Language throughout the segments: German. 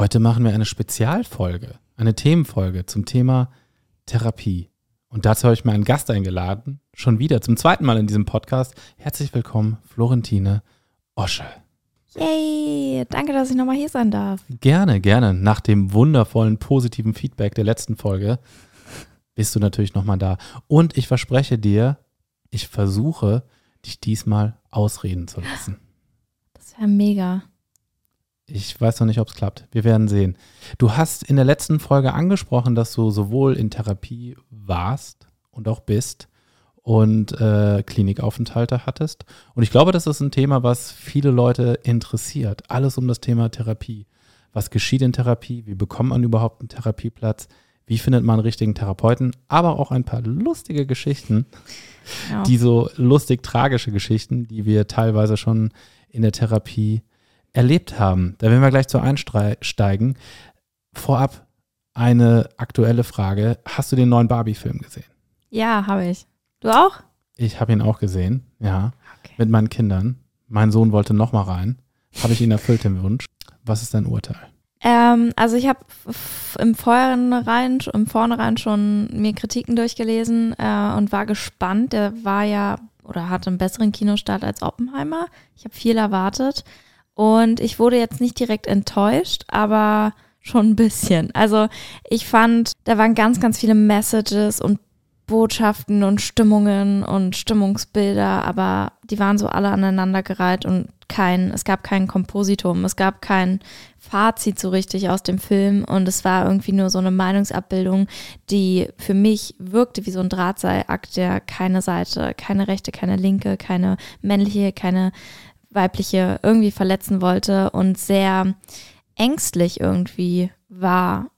Heute machen wir eine Spezialfolge, eine Themenfolge zum Thema Therapie. Und dazu habe ich mir einen Gast eingeladen, schon wieder zum zweiten Mal in diesem Podcast. Herzlich willkommen, Florentine Osche. Yay, danke, dass ich nochmal hier sein darf. Gerne, gerne. Nach dem wundervollen positiven Feedback der letzten Folge bist du natürlich nochmal da. Und ich verspreche dir, ich versuche, dich diesmal ausreden zu lassen. Das wäre mega. Ich weiß noch nicht, ob es klappt. Wir werden sehen. Du hast in der letzten Folge angesprochen, dass du sowohl in Therapie warst und auch bist und äh, Klinikaufenthalte hattest. Und ich glaube, das ist ein Thema, was viele Leute interessiert. Alles um das Thema Therapie. Was geschieht in Therapie? Wie bekommt man überhaupt einen Therapieplatz? Wie findet man einen richtigen Therapeuten? Aber auch ein paar lustige Geschichten, ja. die so lustig tragische Geschichten, die wir teilweise schon in der Therapie erlebt haben. Da werden wir gleich zu einsteigen. Vorab eine aktuelle Frage. Hast du den neuen Barbie-Film gesehen? Ja, habe ich. Du auch? Ich habe ihn auch gesehen, ja. Okay. Mit meinen Kindern. Mein Sohn wollte noch mal rein. Habe ich ihn erfüllt, den Wunsch. Was ist dein Urteil? Ähm, also ich habe im Vornherein, im Vornherein schon mir Kritiken durchgelesen äh, und war gespannt. Der war ja oder hatte einen besseren Kinostart als Oppenheimer. Ich habe viel erwartet. Und ich wurde jetzt nicht direkt enttäuscht, aber schon ein bisschen. Also ich fand, da waren ganz, ganz viele Messages und Botschaften und Stimmungen und Stimmungsbilder, aber die waren so alle aneinandergereiht und kein, es gab kein Kompositum, es gab kein Fazit so richtig aus dem Film und es war irgendwie nur so eine Meinungsabbildung, die für mich wirkte wie so ein Drahtseilakt, der keine Seite, keine rechte, keine linke, keine männliche, keine weibliche irgendwie verletzen wollte und sehr ängstlich irgendwie war.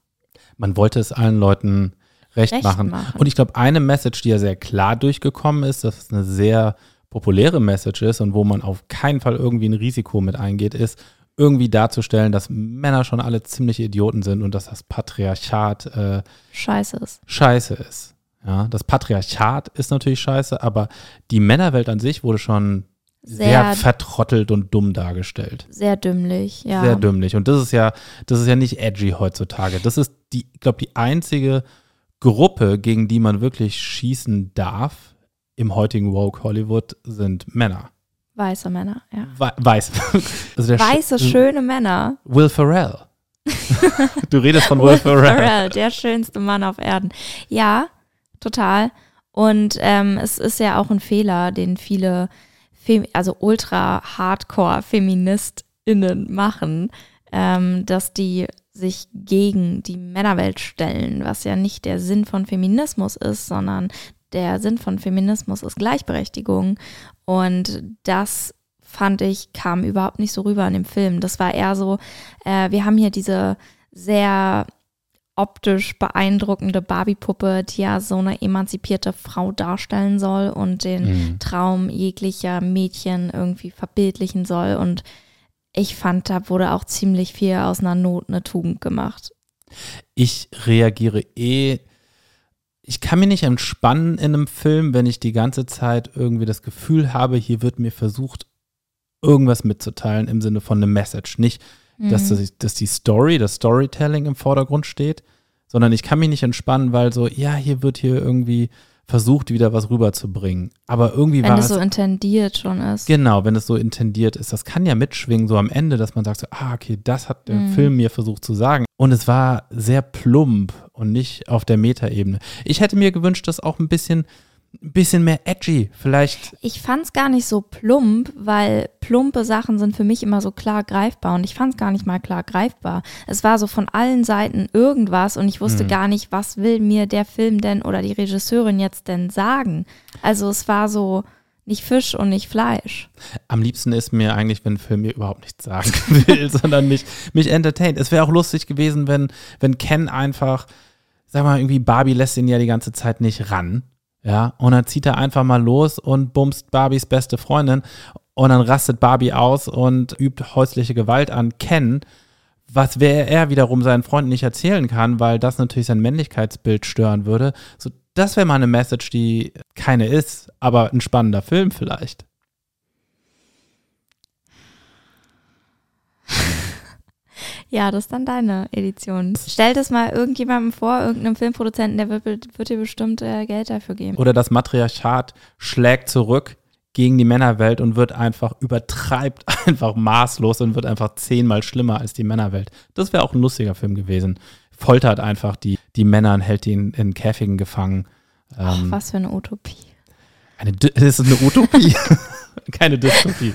Man wollte es allen Leuten recht, recht machen. machen. Und ich glaube, eine Message, die ja sehr klar durchgekommen ist, dass es eine sehr populäre Message ist und wo man auf keinen Fall irgendwie ein Risiko mit eingeht, ist irgendwie darzustellen, dass Männer schon alle ziemliche Idioten sind und dass das Patriarchat äh, scheiße ist. Scheiße ist. Ja, das Patriarchat ist natürlich scheiße, aber die Männerwelt an sich wurde schon sehr, sehr, vertrottelt und dumm dargestellt. Sehr dümmlich, ja. Sehr dümmlich. Und das ist ja, das ist ja nicht edgy heutzutage. Das ist die, ich glaube, die einzige Gruppe, gegen die man wirklich schießen darf im heutigen Woke Hollywood, sind Männer. Weiße Männer, ja. We weiß. Also Weiße, sch schöne Männer. Will Ferrell. du redest von Will, Will Ferrell. Ferrell. Der schönste Mann auf Erden. Ja, total. Und ähm, es ist ja auch ein Fehler, den viele Fem also ultra hardcore FeministInnen machen, ähm, dass die sich gegen die Männerwelt stellen, was ja nicht der Sinn von Feminismus ist, sondern der Sinn von Feminismus ist Gleichberechtigung. Und das fand ich, kam überhaupt nicht so rüber in dem Film. Das war eher so, äh, wir haben hier diese sehr optisch beeindruckende Barbie-Puppe, die ja so eine emanzipierte Frau darstellen soll und den mhm. Traum jeglicher Mädchen irgendwie verbildlichen soll. Und ich fand, da wurde auch ziemlich viel aus einer Not eine Tugend gemacht. Ich reagiere eh. Ich kann mich nicht entspannen in einem Film, wenn ich die ganze Zeit irgendwie das Gefühl habe, hier wird mir versucht, irgendwas mitzuteilen im Sinne von einem Message. Nicht, dass, mhm. das, dass die Story, das Storytelling im Vordergrund steht, sondern ich kann mich nicht entspannen, weil so, ja, hier wird hier irgendwie versucht, wieder was rüberzubringen. Aber irgendwie wenn war es. Wenn es so intendiert schon ist. Genau, wenn es so intendiert ist. Das kann ja mitschwingen, so am Ende, dass man sagt, so, ah, okay, das hat der mhm. Film mir versucht zu sagen. Und es war sehr plump und nicht auf der Metaebene. Ich hätte mir gewünscht, dass auch ein bisschen ein bisschen mehr edgy, vielleicht. Ich fand es gar nicht so plump, weil plumpe Sachen sind für mich immer so klar greifbar und ich fand es gar nicht mal klar greifbar. Es war so von allen Seiten irgendwas und ich wusste hm. gar nicht, was will mir der Film denn oder die Regisseurin jetzt denn sagen. Also es war so nicht Fisch und nicht Fleisch. Am liebsten ist mir eigentlich, wenn ein Film mir überhaupt nichts sagen will, sondern mich, mich entertaint. Es wäre auch lustig gewesen, wenn, wenn Ken einfach, sag mal, irgendwie Barbie lässt ihn ja die ganze Zeit nicht ran ja, und dann zieht er einfach mal los und bumst Barbies beste Freundin. Und dann rastet Barbie aus und übt häusliche Gewalt an Ken, was er wiederum seinen Freunden nicht erzählen kann, weil das natürlich sein Männlichkeitsbild stören würde. So, das wäre mal eine Message, die keine ist, aber ein spannender Film vielleicht. Ja, das ist dann deine Edition. Stell das mal irgendjemandem vor, irgendeinem Filmproduzenten, der wird, wird dir bestimmt äh, Geld dafür geben. Oder das Matriarchat schlägt zurück gegen die Männerwelt und wird einfach, übertreibt einfach maßlos und wird einfach zehnmal schlimmer als die Männerwelt. Das wäre auch ein lustiger Film gewesen. Foltert einfach die, die Männer und hält die in, in Käfigen gefangen. Ach, Ähm, was für eine Utopie. eine, das ist eine Utopie. Keine Dystopie.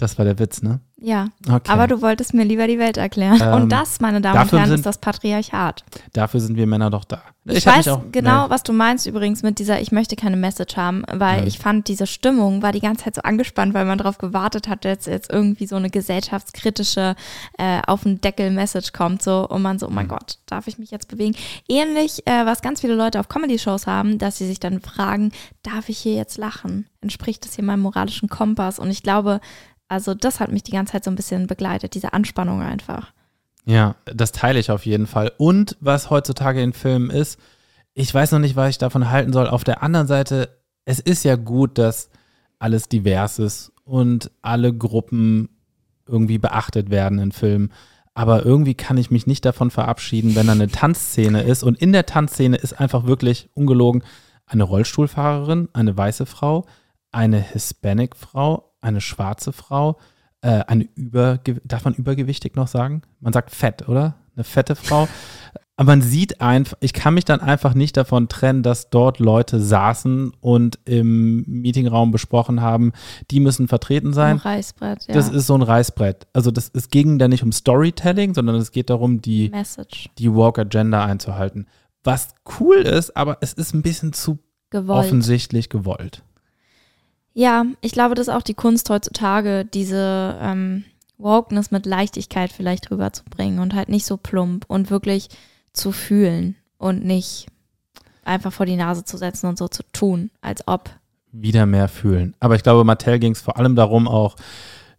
Das war der Witz, ne? Ja, Okay. aber du wolltest mir lieber die Welt erklären. Ähm, und das, meine Damen und Herren, sind- ist das Patriarchat. Dafür sind wir Männer doch da. Ich, hab weiß auch- genau, ne, was du meinst übrigens mit dieser Ich möchte keine Message haben, weil Ja. ich fand, diese Stimmung war die ganze Zeit so angespannt, weil man darauf gewartet hat, dass jetzt irgendwie so eine gesellschaftskritische äh, auf den Deckel-Message kommt so und man so, oh mein Mhm. Gott, darf ich mich jetzt bewegen? Ähnlich, äh, was ganz viele Leute auf Comedy-Shows haben, dass sie sich dann fragen, darf ich hier jetzt lachen? Entspricht das hier meinem moralischen Kompass? Und ich glaube, also das hat mich die ganze Zeit so ein bisschen begleitet, diese Anspannung einfach. Ja, das teile ich auf jeden Fall. Und was heutzutage in Filmen ist, ich weiß noch nicht, was ich davon halten soll. Auf der anderen Seite, es ist ja gut, dass alles divers ist und alle Gruppen irgendwie beachtet werden in Filmen. Aber irgendwie kann ich mich nicht davon verabschieden, wenn da eine Tanzszene ist. Und in der Tanzszene ist einfach wirklich ungelogen eine Rollstuhlfahrerin, eine weiße Frau, eine Hispanic-Frau, eine schwarze Frau, äh, eine Überge darf man übergewichtig noch sagen? Man sagt fett, oder? Eine fette Frau. Aber man sieht einfach, ich kann mich dann einfach nicht davon trennen, dass dort Leute saßen und im Meetingraum besprochen haben, die müssen vertreten Ein sein. Reißbrett, ja. Das ist so ein Reißbrett. Also das, es ging da nicht um Storytelling, sondern es geht darum, die, Message. die Woke Agenda einzuhalten. Was cool ist, aber es ist ein bisschen zu Gewollt. offensichtlich gewollt. Ja, ich glaube, das ist auch die Kunst heutzutage, diese ähm, Wokeness mit Leichtigkeit vielleicht rüberzubringen und halt nicht so plump und wirklich zu fühlen und nicht einfach vor die Nase zu setzen und so zu tun, als ob. wieder mehr fühlen. Aber ich glaube, Mattel ging es vor allem darum, auch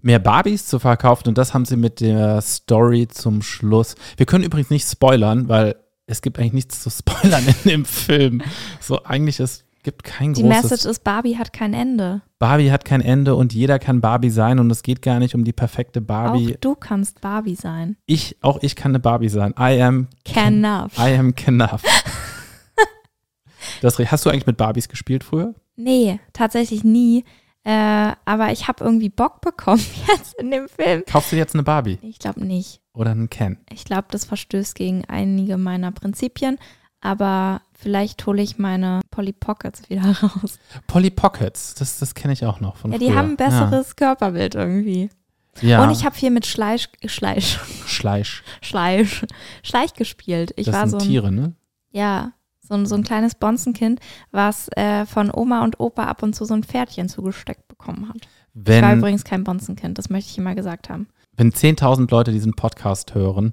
mehr Barbies zu verkaufen und das haben sie mit der Story zum Schluss. Wir können übrigens nicht spoilern, weil es gibt eigentlich nichts zu spoilern in dem Film. So eigentlich es gibt kein Die großes Message ist, Barbie hat kein Ende. Barbie hat kein Ende und jeder kann Barbie sein und es geht gar nicht um die perfekte Barbie. Auch du kannst Barbie sein. Ich auch ich kann eine Barbie sein. I am Can enough. I am enough. das, hast du eigentlich mit Barbies gespielt früher? Nee, tatsächlich nie. Äh, aber ich habe irgendwie Bock bekommen jetzt in dem Film. Kaufst du jetzt eine Barbie Ich glaube nicht. oder einen Ken? Ich glaube, das verstößt gegen einige meiner Prinzipien. Aber vielleicht hole ich meine Polly Pockets wieder raus. Polly Pockets, das, das kenne ich auch noch von Ja, die früher. haben ein besseres Körperbild irgendwie. Ja, Und ich habe viel mit Schleich, Schleich, Schleich. Schleich, Schleich gespielt. Ich das war sind so ein, Tiere, ne? ja, so ein, so ein kleines Bonzenkind, was äh, von Oma und Opa ab und zu so ein Pferdchen zugesteckt bekommen hat. Ich war Wenn, übrigens kein Bonzenkind, das möchte ich immer gesagt haben. wenn 10.000 Leute diesen Podcast hören,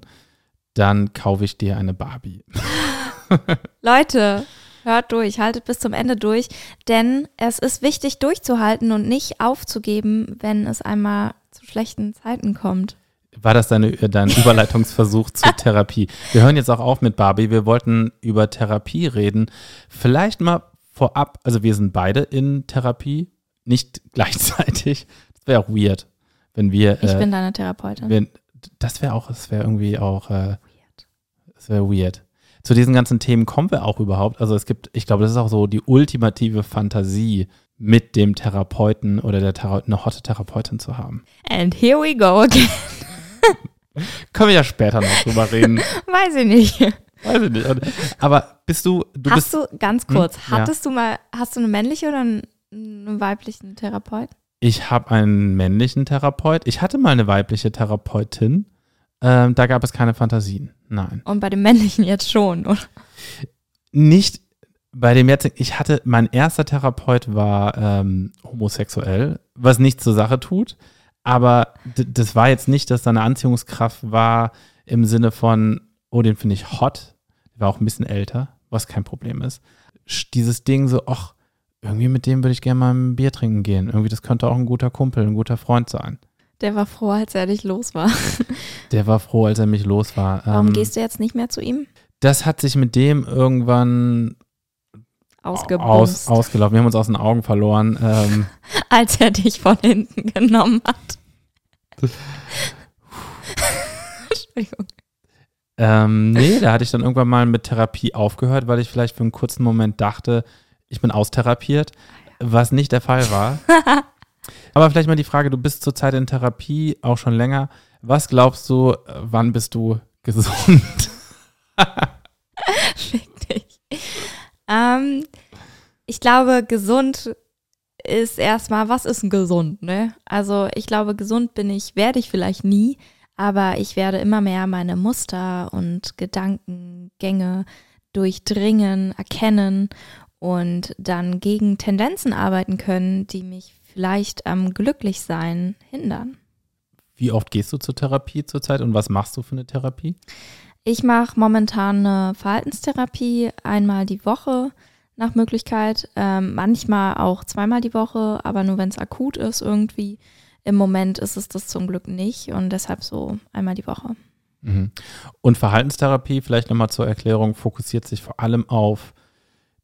dann kaufe ich dir eine Barbie. Leute, hört durch, haltet bis zum Ende durch, denn es ist wichtig durchzuhalten und nicht aufzugeben, wenn es einmal zu schlechten Zeiten kommt. War das deine, äh, dein Überleitungsversuch zur Therapie? Wir hören jetzt auch auf mit Barbie. Wir wollten über Therapie reden. Vielleicht mal vorab, also wir sind beide in Therapie, nicht gleichzeitig. Das wäre auch weird, wenn wir. Ich äh, bin deine Therapeutin. wenn, das wäre auch, das wäre irgendwie auch. Äh, das wäre weird. Zu diesen ganzen Themen kommen wir auch überhaupt. Also es gibt, ich glaube, das ist auch so die ultimative Fantasie, mit dem Therapeuten oder der Thera eine hotte Therapeutin zu haben. And here we go again. Können wir ja später noch drüber reden. Weiß ich nicht. Weiß ich nicht. Aber bist du, du hast bist, du, ganz kurz, Hm, ja. hattest du mal, hast du eine männliche oder einen, einen weiblichen Therapeut? ich habe einen männlichen Therapeut. Ich hatte mal eine weibliche Therapeutin. Ähm, da gab es keine Fantasien. Nein. Und bei dem männlichen jetzt schon, oder? Nicht bei dem jetzigen, ich hatte, mein erster Therapeut war ähm, homosexuell, was nichts zur Sache tut. Aber das war jetzt nicht, dass da eine Anziehungskraft war im Sinne von, oh, den finde ich hot. Der war auch ein bisschen älter, was kein Problem ist. Dieses Ding so, ach, irgendwie mit dem würde ich gerne mal ein Bier trinken gehen. Irgendwie, das könnte auch ein guter Kumpel, ein guter Freund sein. Der war froh, als er dich los war. Der war froh, als er mich los war. Warum Ähm, gehst du jetzt nicht mehr zu ihm? das hat sich mit dem irgendwann aus, ausgelaufen. Wir haben uns aus den Augen verloren. Ähm, als er dich von hinten genommen hat. Entschuldigung. Ähm, nee, da hatte ich dann irgendwann mal mit Therapie aufgehört, weil ich vielleicht für einen kurzen Moment dachte, ich bin austherapiert, was nicht der Fall war. Aber vielleicht mal die Frage, du bist zurzeit in Therapie, auch schon länger. Was glaubst du, äh, wann bist du gesund? Fick dich. Ähm, ich glaube, gesund ist erstmal, was ist gesund, ne? Also ich glaube, gesund bin ich, werde ich vielleicht nie, aber ich werde immer mehr meine Muster und Gedankengänge durchdringen, erkennen und dann gegen Tendenzen arbeiten können, die mich vielleicht am Glücklichsein hindern. Wie oft gehst du zur Therapie zurzeit und was machst du für eine Therapie? Ich mache momentan eine Verhaltenstherapie einmal die Woche nach Möglichkeit, ähm, manchmal auch zweimal die Woche, aber nur wenn es akut ist irgendwie. Im Moment ist es das zum Glück nicht und deshalb so einmal die Woche. Mhm. Und Verhaltenstherapie, vielleicht nochmal zur Erklärung, fokussiert sich vor allem auf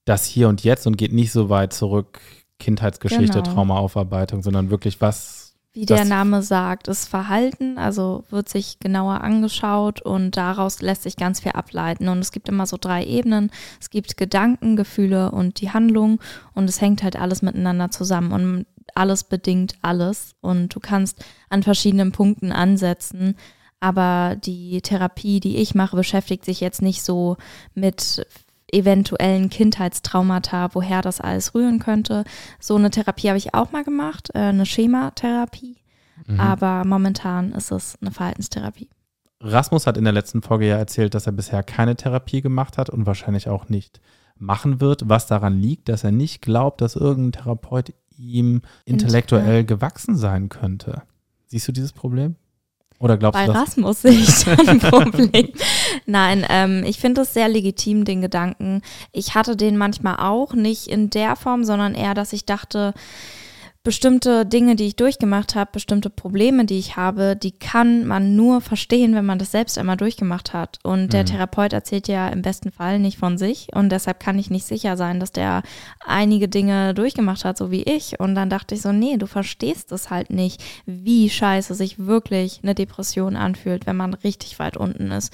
das Hier und Jetzt und geht nicht so weit zurück, Kindheitsgeschichte, Genau. Traumaaufarbeitung, sondern wirklich was. Wie der Name sagt, ist Verhalten, also wird sich genauer angeschaut und daraus lässt sich ganz viel ableiten. Und es gibt immer so drei Ebenen. Es gibt Gedanken, Gefühle und die Handlung und es hängt halt alles miteinander zusammen und alles bedingt alles. Und du kannst an verschiedenen Punkten ansetzen. Aber die Therapie, die ich mache, beschäftigt sich jetzt nicht so mit eventuellen Kindheitstraumata, woher das alles rühren könnte. So eine Therapie habe ich auch mal gemacht, äh, eine Schematherapie. Mhm. Aber momentan ist es eine Verhaltenstherapie. Rasmus hat in der letzten Folge ja erzählt, dass er bisher keine Therapie gemacht hat und wahrscheinlich auch nicht machen wird, was daran liegt, dass er nicht glaubt, dass irgendein Therapeut ihm intellektuell gewachsen sein könnte. Siehst du dieses Problem? Oder glaubst Bei du? Rasmus sehe ich da ein Problem. Nein, ähm, ich finde es sehr legitim, den Gedanken. Ich hatte den manchmal auch, nicht in der Form, sondern eher, dass ich dachte, bestimmte Dinge, die ich durchgemacht habe, bestimmte Probleme, die ich habe, die kann man nur verstehen, wenn man das selbst einmal durchgemacht hat. Und der Mhm. Therapeut erzählt ja im besten Fall nicht von sich. Und deshalb kann ich nicht sicher sein, dass der einige Dinge durchgemacht hat, so wie ich. Und dann dachte ich so, nee, du verstehst es halt nicht, wie scheiße sich wirklich eine Depression anfühlt, wenn man richtig weit unten ist.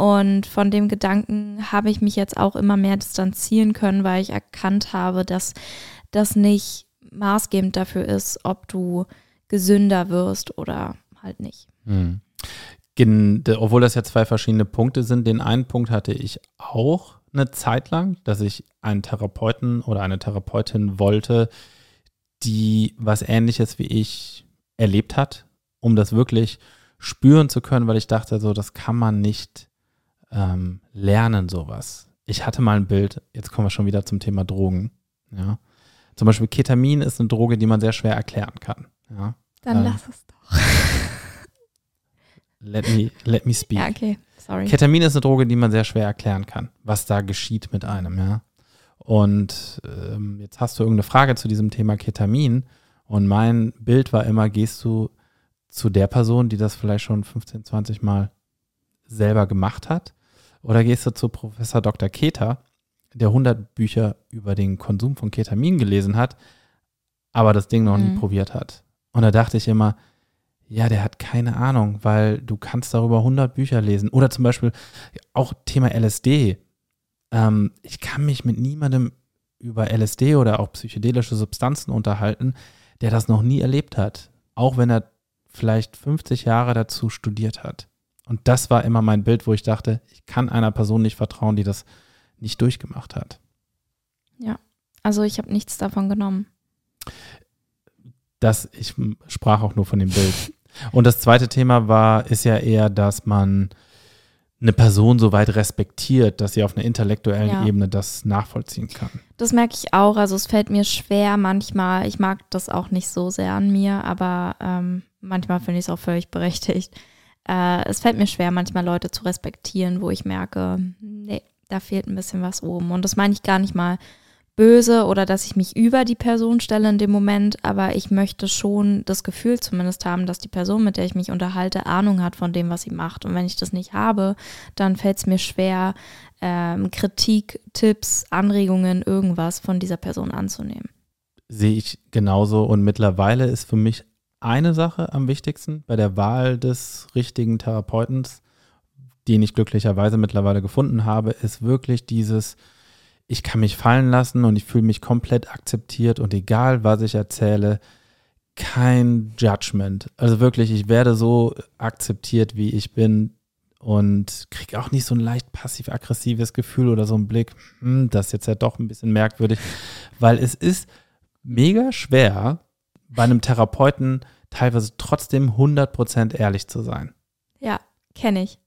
Und von dem Gedanken habe ich mich jetzt auch immer mehr distanzieren können, weil ich erkannt habe, dass das nicht maßgebend dafür ist, ob du gesünder wirst oder halt nicht. Hm. Gen- de- Obwohl das ja zwei verschiedene Punkte sind, den einen Punkt hatte ich auch eine Zeit lang, dass ich einen Therapeuten oder eine Therapeutin wollte, die was ähnliches wie ich erlebt hat, um das wirklich spüren zu können, weil ich dachte, so, das kann man nicht ähm, lernen, sowas. Ich hatte mal ein Bild, jetzt kommen wir schon wieder zum Thema Drogen. Ja. Zum Beispiel Ketamin ist eine Droge, die man sehr schwer erklären kann. Ja. Dann Ähm, lass es doch. Let me, let me speak. Ja, okay, sorry. Ketamin ist eine Droge, die man sehr schwer erklären kann, was da geschieht mit einem, ja. Und ähm, jetzt hast du irgendeine Frage zu diesem Thema Ketamin und mein Bild war immer, gehst du zu der Person, die das vielleicht schon 15, 20 Mal selber gemacht hat oder gehst du zu Professor Dr. Keter, der 100 Bücher über den Konsum von Ketamin gelesen hat, aber das Ding noch nie Mhm. probiert hat. Und da dachte ich immer, ja, der hat keine Ahnung, weil du kannst darüber 100 Bücher lesen. Oder zum Beispiel auch Thema LSD. Ähm, ich kann mich mit niemandem über LSD oder auch psychedelische Substanzen unterhalten, der das noch nie erlebt hat. Auch wenn er vielleicht 50 Jahre dazu studiert hat. Und das war immer mein Bild, wo ich dachte, ich kann einer Person nicht vertrauen, die das nicht durchgemacht hat. Also ich habe nichts davon genommen. Das, ich sprach auch nur von dem Bild. Und das zweite Thema war, ist ja eher, dass man eine Person so weit respektiert, dass sie auf einer intellektuellen Ja. Ebene das nachvollziehen kann. Das merke ich auch. Also es fällt mir schwer manchmal. Ich mag das auch nicht so sehr an mir, aber ähm, manchmal finde ich es auch völlig berechtigt. Äh, es fällt mir schwer, manchmal Leute zu respektieren, wo ich merke, nee, da fehlt ein bisschen was oben. Und das meine ich gar nicht mal böse oder dass ich mich über die Person stelle in dem Moment, aber ich möchte schon das Gefühl zumindest haben, dass die Person, mit der ich mich unterhalte, Ahnung hat von dem, was sie macht. Und wenn ich das nicht habe, dann fällt es mir schwer, ähm, Kritik, Tipps, Anregungen, irgendwas von dieser Person anzunehmen. Sehe ich genauso. Und mittlerweile ist für mich eine Sache am wichtigsten bei der Wahl des richtigen Therapeutens den ich glücklicherweise mittlerweile gefunden habe, ist wirklich dieses, ich kann mich fallen lassen und ich fühle mich komplett akzeptiert und egal, was ich erzähle, kein Judgment. Also wirklich, ich werde so akzeptiert, wie ich bin und kriege auch nicht so ein leicht passiv-aggressives Gefühl oder so einen Blick, hm, das ist jetzt ja doch ein bisschen merkwürdig, weil es ist mega schwer, bei einem Therapeuten teilweise trotzdem 100% ehrlich zu sein. Ja, kenne ich.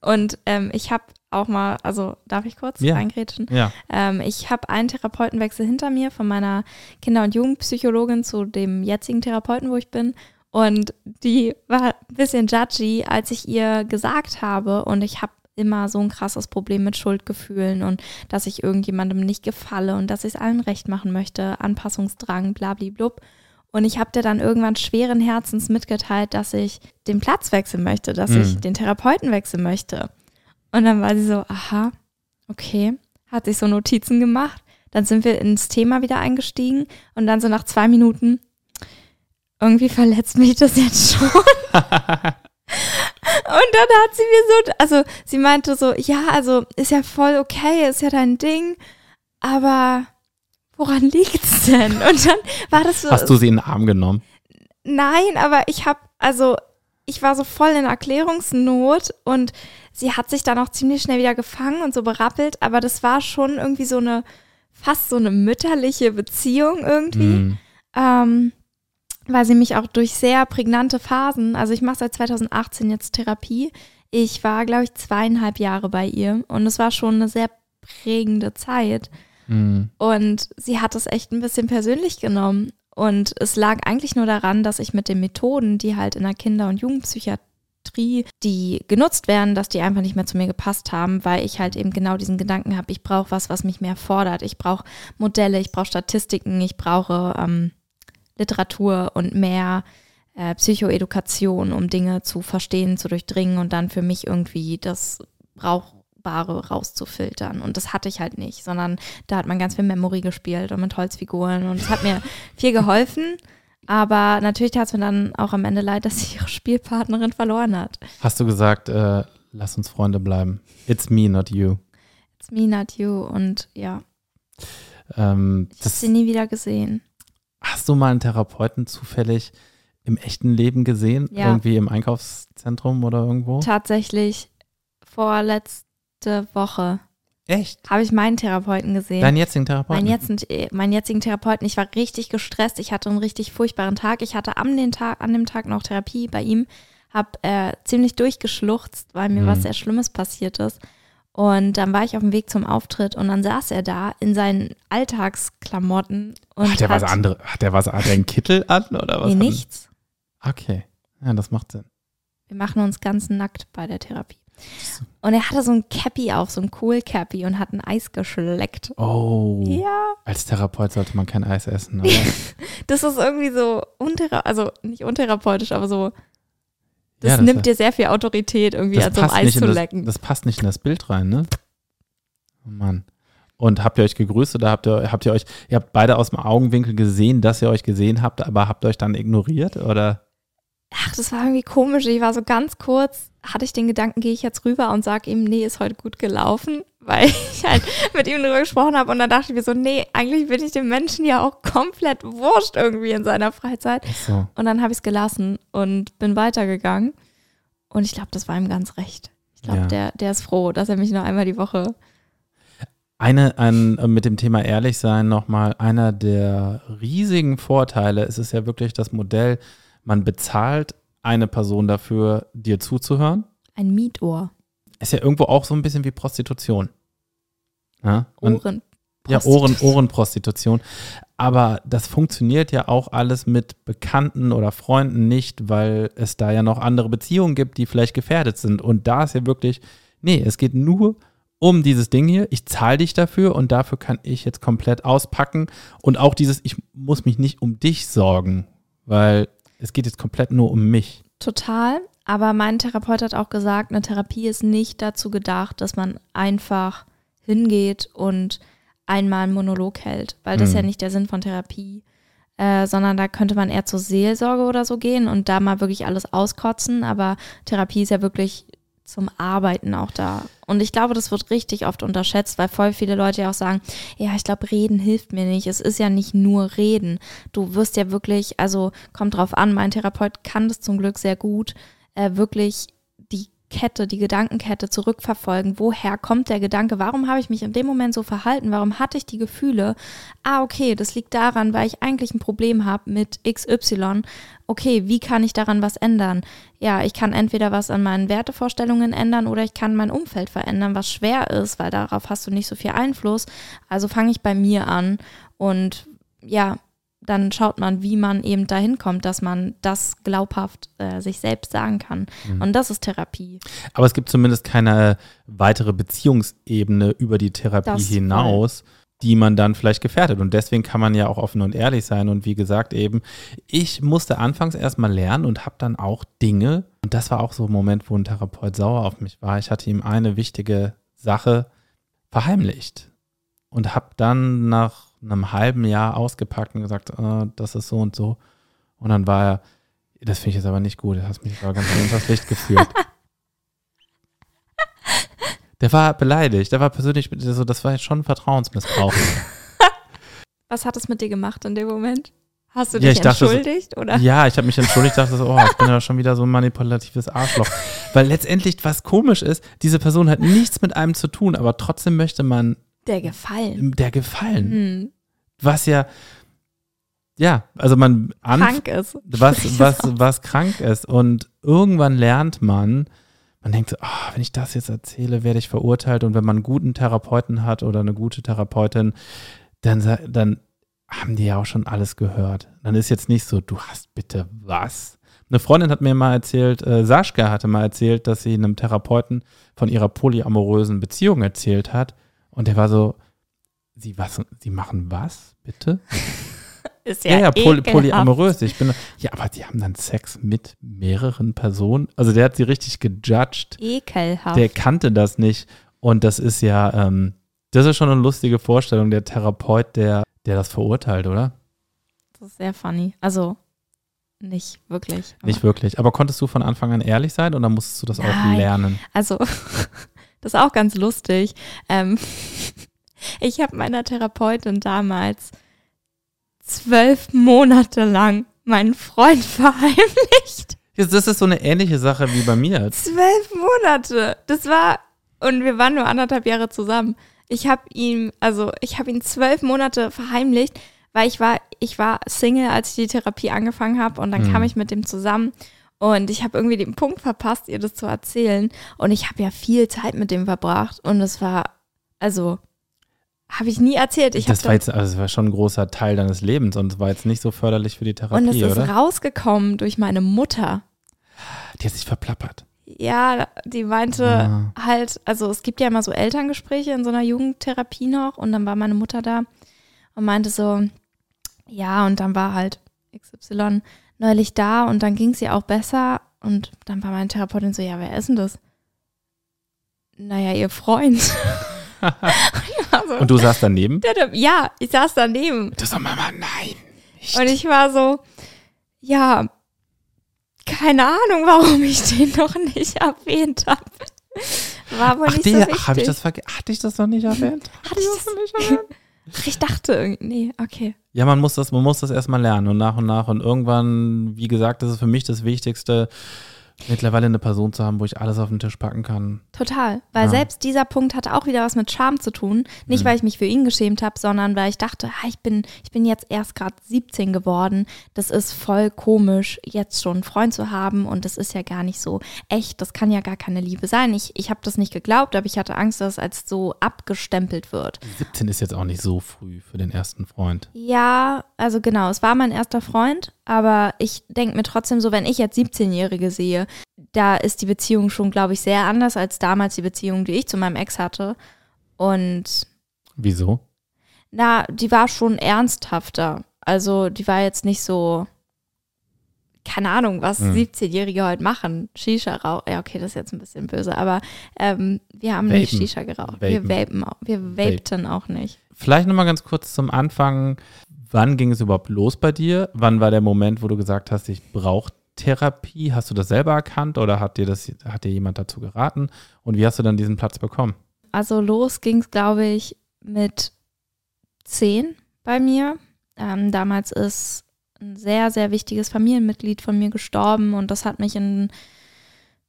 Und ähm, ich habe auch mal, also darf ich kurz Ja. reingrätschen? Ja. Ähm, ich habe einen Therapeutenwechsel hinter mir von meiner Kinder- und Jugendpsychologin zu dem jetzigen Therapeuten, wo ich bin. Und die war ein bisschen judgy, als ich ihr gesagt habe. Und ich habe immer so ein krasses Problem mit Schuldgefühlen und dass ich irgendjemandem nicht gefalle und dass ich es allen recht machen möchte, Anpassungsdrang, blablablub. Und ich habe dir dann irgendwann schweren Herzens mitgeteilt, dass ich den Platz wechseln möchte, dass Mhm. ich den Therapeuten wechseln möchte. Und dann war sie so, aha, okay, hat sich so Notizen gemacht. Dann sind wir ins Thema wieder eingestiegen und dann so nach zwei Minuten, irgendwie verletzt mich das jetzt schon. und dann hat sie mir so, also sie meinte so, ja, also ist ja voll okay, ist ja dein Ding, aber woran liegt's denn? Und dann war das so, Hast du sie in den Arm genommen? Nein, aber ich habe, also ich war so voll in Erklärungsnot und sie hat sich dann auch ziemlich schnell wieder gefangen und so berappelt, aber das war schon irgendwie so eine, fast so eine mütterliche Beziehung irgendwie, Hm. ähm, weil sie mich auch durch sehr prägnante Phasen, also ich mache seit 2018 jetzt Therapie, ich war, glaube ich, zweieinhalb Jahre bei ihr und es war schon eine sehr prägende Zeit. Hm. Und sie hat es echt ein bisschen persönlich genommen. Und es lag eigentlich nur daran, dass ich mit den Methoden, die halt in der Kinder- und Jugendpsychiatrie, die genutzt werden, dass die einfach nicht mehr zu mir gepasst haben, weil ich halt eben genau diesen Gedanken habe, ich brauche was, was mich mehr fordert. Ich brauche Modelle, ich brauche Statistiken, ich brauche ähm, Literatur und mehr äh, Psychoedukation, um Dinge zu verstehen, zu durchdringen und dann für mich irgendwie das Brauchbare rauszufiltern. Und das hatte ich halt nicht, sondern da hat man ganz viel Memory gespielt und mit Holzfiguren und es hat mir viel geholfen. Aber natürlich tat es mir dann auch am Ende leid, dass sie ihre Spielpartnerin verloren hat. Hast du gesagt, äh, lass uns Freunde bleiben? It's me, not you. It's me, not you. Und ja, Ähm, ich habe sie nie wieder gesehen. hast du mal einen Therapeuten zufällig im echten Leben gesehen? Ja. Irgendwie im Einkaufszentrum oder irgendwo? Tatsächlich vorletzte Woche Echt? habe ich meinen Therapeuten gesehen. Deinen jetzigen Therapeuten? Mein jetzigen, meinen jetzigen Therapeuten, ich war richtig gestresst, ich hatte einen richtig furchtbaren Tag. Ich hatte am den Tag, an dem Tag noch Therapie bei ihm, habe äh, ziemlich durchgeschluchzt, weil mir Mhm. was sehr Schlimmes passiert ist. Und dann war ich auf dem Weg zum Auftritt und dann saß er da in seinen Alltagsklamotten und hat er was anderes? Hat er was? Hat er einen Kittel an oder was? Nee, hat- nichts. Okay. Ja, das macht Sinn. Wir machen uns ganz nackt bei der Therapie. Und er hatte so ein Cappy auf, so ein Cool Cappy und hat ein Eis geschleckt. Oh. Ja, Als Therapeut sollte man kein Eis essen. Aber das ist irgendwie so unthera also nicht untherapeutisch, aber so Das Ja, das- nimmt dir sehr viel Autorität, irgendwie an so einem Eis zu lecken. das, das passt nicht in das Bild rein, ne? Oh Mann. Und habt ihr euch gegrüßt oder habt ihr, habt ihr euch, ihr habt beide aus dem Augenwinkel gesehen, dass ihr euch gesehen habt, aber habt ihr euch dann ignoriert oder? Ach, das war irgendwie komisch. Ich war so ganz kurz, hatte ich den Gedanken, gehe ich jetzt rüber und sage ihm, nee, ist heute gut gelaufen, weil ich halt mit ihm darüber gesprochen habe. Und dann dachte ich mir so, nee, eigentlich bin ich dem Menschen ja auch komplett wurscht irgendwie in seiner Freizeit. So. Und dann habe ich es gelassen und bin weitergegangen. Und ich glaube, das war ihm ganz recht. Ich glaube, Ja. der, der ist froh, dass er mich nur einmal die Woche. Eine, ein, äh, mit dem Thema ehrlich sein nochmal, einer der riesigen Vorteile, es ist ja wirklich das Modell, man bezahlt eine Person dafür, dir zuzuhören. Ein Mietohr. Ist ja irgendwo auch so ein bisschen wie Prostitution. Ja, Ohren. Ja, Ohren, Ohrenprostitution. Aber das funktioniert ja auch alles mit Bekannten oder Freunden nicht, weil es da ja noch andere Beziehungen gibt, die vielleicht gefährdet sind. Und da ist ja wirklich, nee, es geht nur um dieses Ding hier. Ich zahle dich dafür und dafür kann ich jetzt komplett auspacken. Und auch dieses, ich muss mich nicht um dich sorgen, weil es geht jetzt komplett nur um mich. Total. Aber mein Therapeut hat auch gesagt, eine Therapie ist nicht dazu gedacht, dass man einfach hingeht und einmal einen Monolog hält, weil das ist Mhm. ja nicht der Sinn von Therapie, äh, sondern da könnte man eher zur Seelsorge oder so gehen und da mal wirklich alles auskotzen. Aber Therapie ist ja wirklich zum Arbeiten auch da. Und ich glaube, das wird richtig oft unterschätzt, weil voll viele Leute ja auch sagen, ja, ich glaube, reden hilft mir nicht. Es ist ja nicht nur reden. Du wirst ja wirklich, also kommt drauf an, mein Therapeut kann das zum Glück sehr gut, äh, wirklich Kette, die Gedankenkette zurückverfolgen. Woher kommt der Gedanke? Warum habe ich mich in dem Moment so verhalten? Warum hatte ich die Gefühle? Ah, okay, das liegt daran, weil ich eigentlich ein Problem habe mit XY. Okay, wie kann ich daran was ändern? Ja, ich kann entweder was an meinen Wertevorstellungen ändern oder ich kann mein Umfeld verändern, was schwer ist, weil darauf hast du nicht so viel Einfluss. Also fange ich bei mir an und ja, dann schaut man, wie man eben dahin kommt, dass man das glaubhaft äh, sich selbst sagen kann. Mhm. Und das ist Therapie. Aber es gibt zumindest keine weitere Beziehungsebene über die Therapie das hinaus, voll. die man dann vielleicht gefährdet. Und deswegen kann man ja auch offen und ehrlich sein. Und wie gesagt, eben, ich musste anfangs erstmal lernen und habe dann auch Dinge, und das war auch so ein Moment, wo ein Therapeut sauer auf mich war. Ich hatte ihm eine wichtige Sache verheimlicht und habe dann nach einem halben Jahr ausgepackt und gesagt, äh, das ist so und so. Und dann war er, das finde ich jetzt aber nicht gut, du hast mich aber ganz unters Licht geführt. Der war beleidigt, der war persönlich, so, das war jetzt schon Vertrauensmissbrauch. Was hat es mit dir gemacht in dem Moment? Hast du dich ja, entschuldigt? Dachte, oder? Ja, ich habe mich entschuldigt, dachte so, oh, ich bin ja schon wieder so ein manipulatives Arschloch. Weil letztendlich, was komisch ist, diese Person hat nichts mit einem zu tun, aber trotzdem möchte man der Gefallen. Der Gefallen. Mhm. Was ja, ja, also man krank ist. Was, was, was krank ist. Und irgendwann lernt man, man denkt so, oh, wenn ich das jetzt erzähle, werde ich verurteilt. Und wenn man einen guten Therapeuten hat oder eine gute Therapeutin, dann, dann haben die ja auch schon alles gehört. Dann ist jetzt nicht so, du hast bitte was. Eine Freundin hat mir mal erzählt, äh, Sascha hatte mal erzählt, dass sie einem Therapeuten von ihrer polyamorösen Beziehung erzählt hat. Und der war so, sie, was, sie machen was, bitte? Ist ja, ja, ja poly, polyamorös. Ich bin, ja, aber die haben dann Sex mit mehreren Personen. Also der hat sie richtig gejudged. Ekelhaft. Der kannte das nicht. Und das ist ja, ähm, das ist schon eine lustige Vorstellung, der Therapeut, der, der das verurteilt, oder? Das ist sehr funny. Also nicht wirklich. Nicht wirklich. Aber konntest du von Anfang an ehrlich sein oder musstest du das Nein. auch lernen? Also Das ist auch ganz lustig. Ähm, ich habe meiner Therapeutin damals zwölf Monate lang meinen Freund verheimlicht. Das ist so eine ähnliche Sache wie bei mir. Zwölf Monate. Das war, und wir waren nur anderthalb Jahre zusammen. Ich habe ihn, also ich habe ihn zwölf Monate verheimlicht, weil ich war, ich war Single, als ich die Therapie angefangen habe und dann mhm. kam ich mit dem zusammen und ich habe irgendwie den Punkt verpasst, ihr das zu erzählen. Und ich habe ja viel Zeit mit dem verbracht. Und es war, also, habe ich nie erzählt. Ich das war jetzt, also das war schon ein großer Teil deines Lebens und es war jetzt nicht so förderlich für die Therapie, Und es ist oder? rausgekommen durch meine Mutter. Die hat sich verplappert. Ja, die meinte ah. halt, also es gibt ja immer so Elterngespräche in so einer Jugendtherapie noch und dann war meine Mutter da und meinte so, ja, und dann war halt XY neulich da und dann ging es ihr auch besser. Und dann war meine Therapeutin so, ja, wer ist denn das? Naja, ihr Freund. so, und du saßt daneben? Ja, ich saß daneben. Du sagst, Mama, nein. Nicht. Und ich war so, ja, keine Ahnung, warum ich den noch nicht erwähnt habe. War wohl Ach, nicht der, so wichtig. Hab ich das Hatte ich das noch nicht erwähnt? Hatte ich das noch nicht erwähnt? Ich dachte nee, okay. Ja, man muss das, man muss das erstmal lernen und nach und nach und irgendwann, wie gesagt, das ist für mich das Wichtigste, mittlerweile eine Person zu haben, wo ich alles auf den Tisch packen kann. Total, weil ja. selbst dieser Punkt hatte auch wieder was mit Charme zu tun. Nicht, mhm. weil ich mich für ihn geschämt habe, sondern weil ich dachte, ah, ich, bin, ich bin jetzt erst gerade 17 geworden. Das ist voll komisch, jetzt schon einen Freund zu haben und das ist ja gar nicht so echt. Das kann ja gar keine Liebe sein. Ich, ich habe das nicht geglaubt, aber ich hatte Angst, dass es als so abgestempelt wird. 17 ist jetzt auch nicht so früh für den ersten Freund. Ja, also genau, es war mein erster Freund, aber ich denke mir trotzdem so, wenn ich jetzt 17-Jährige sehe, da ist die Beziehung schon, glaube ich, sehr anders als damals die Beziehung, die ich zu meinem Ex hatte. Und. Wieso? Na, die war schon ernsthafter. Also, die war jetzt nicht so. Keine Ahnung, was hm. 17-Jährige heute machen. Shisha rauchen. Ja, okay, das ist jetzt ein bisschen böse, aber ähm, wir haben Vapen. nicht Shisha geraucht. Vapen. Wir vapen auch. Wir vapten auch nicht. Vielleicht nochmal ganz kurz zum Anfang. Wann ging es überhaupt los bei dir? Wann war der Moment, wo du gesagt hast, ich brauche Therapie? Hast du das selber erkannt oder hat dir das, hat dir jemand dazu geraten? Und wie hast du dann diesen Platz bekommen? Also los ging es, glaube ich, mit zehn bei mir. Ähm, damals ist ein sehr, sehr wichtiges Familienmitglied von mir gestorben und das hat mich in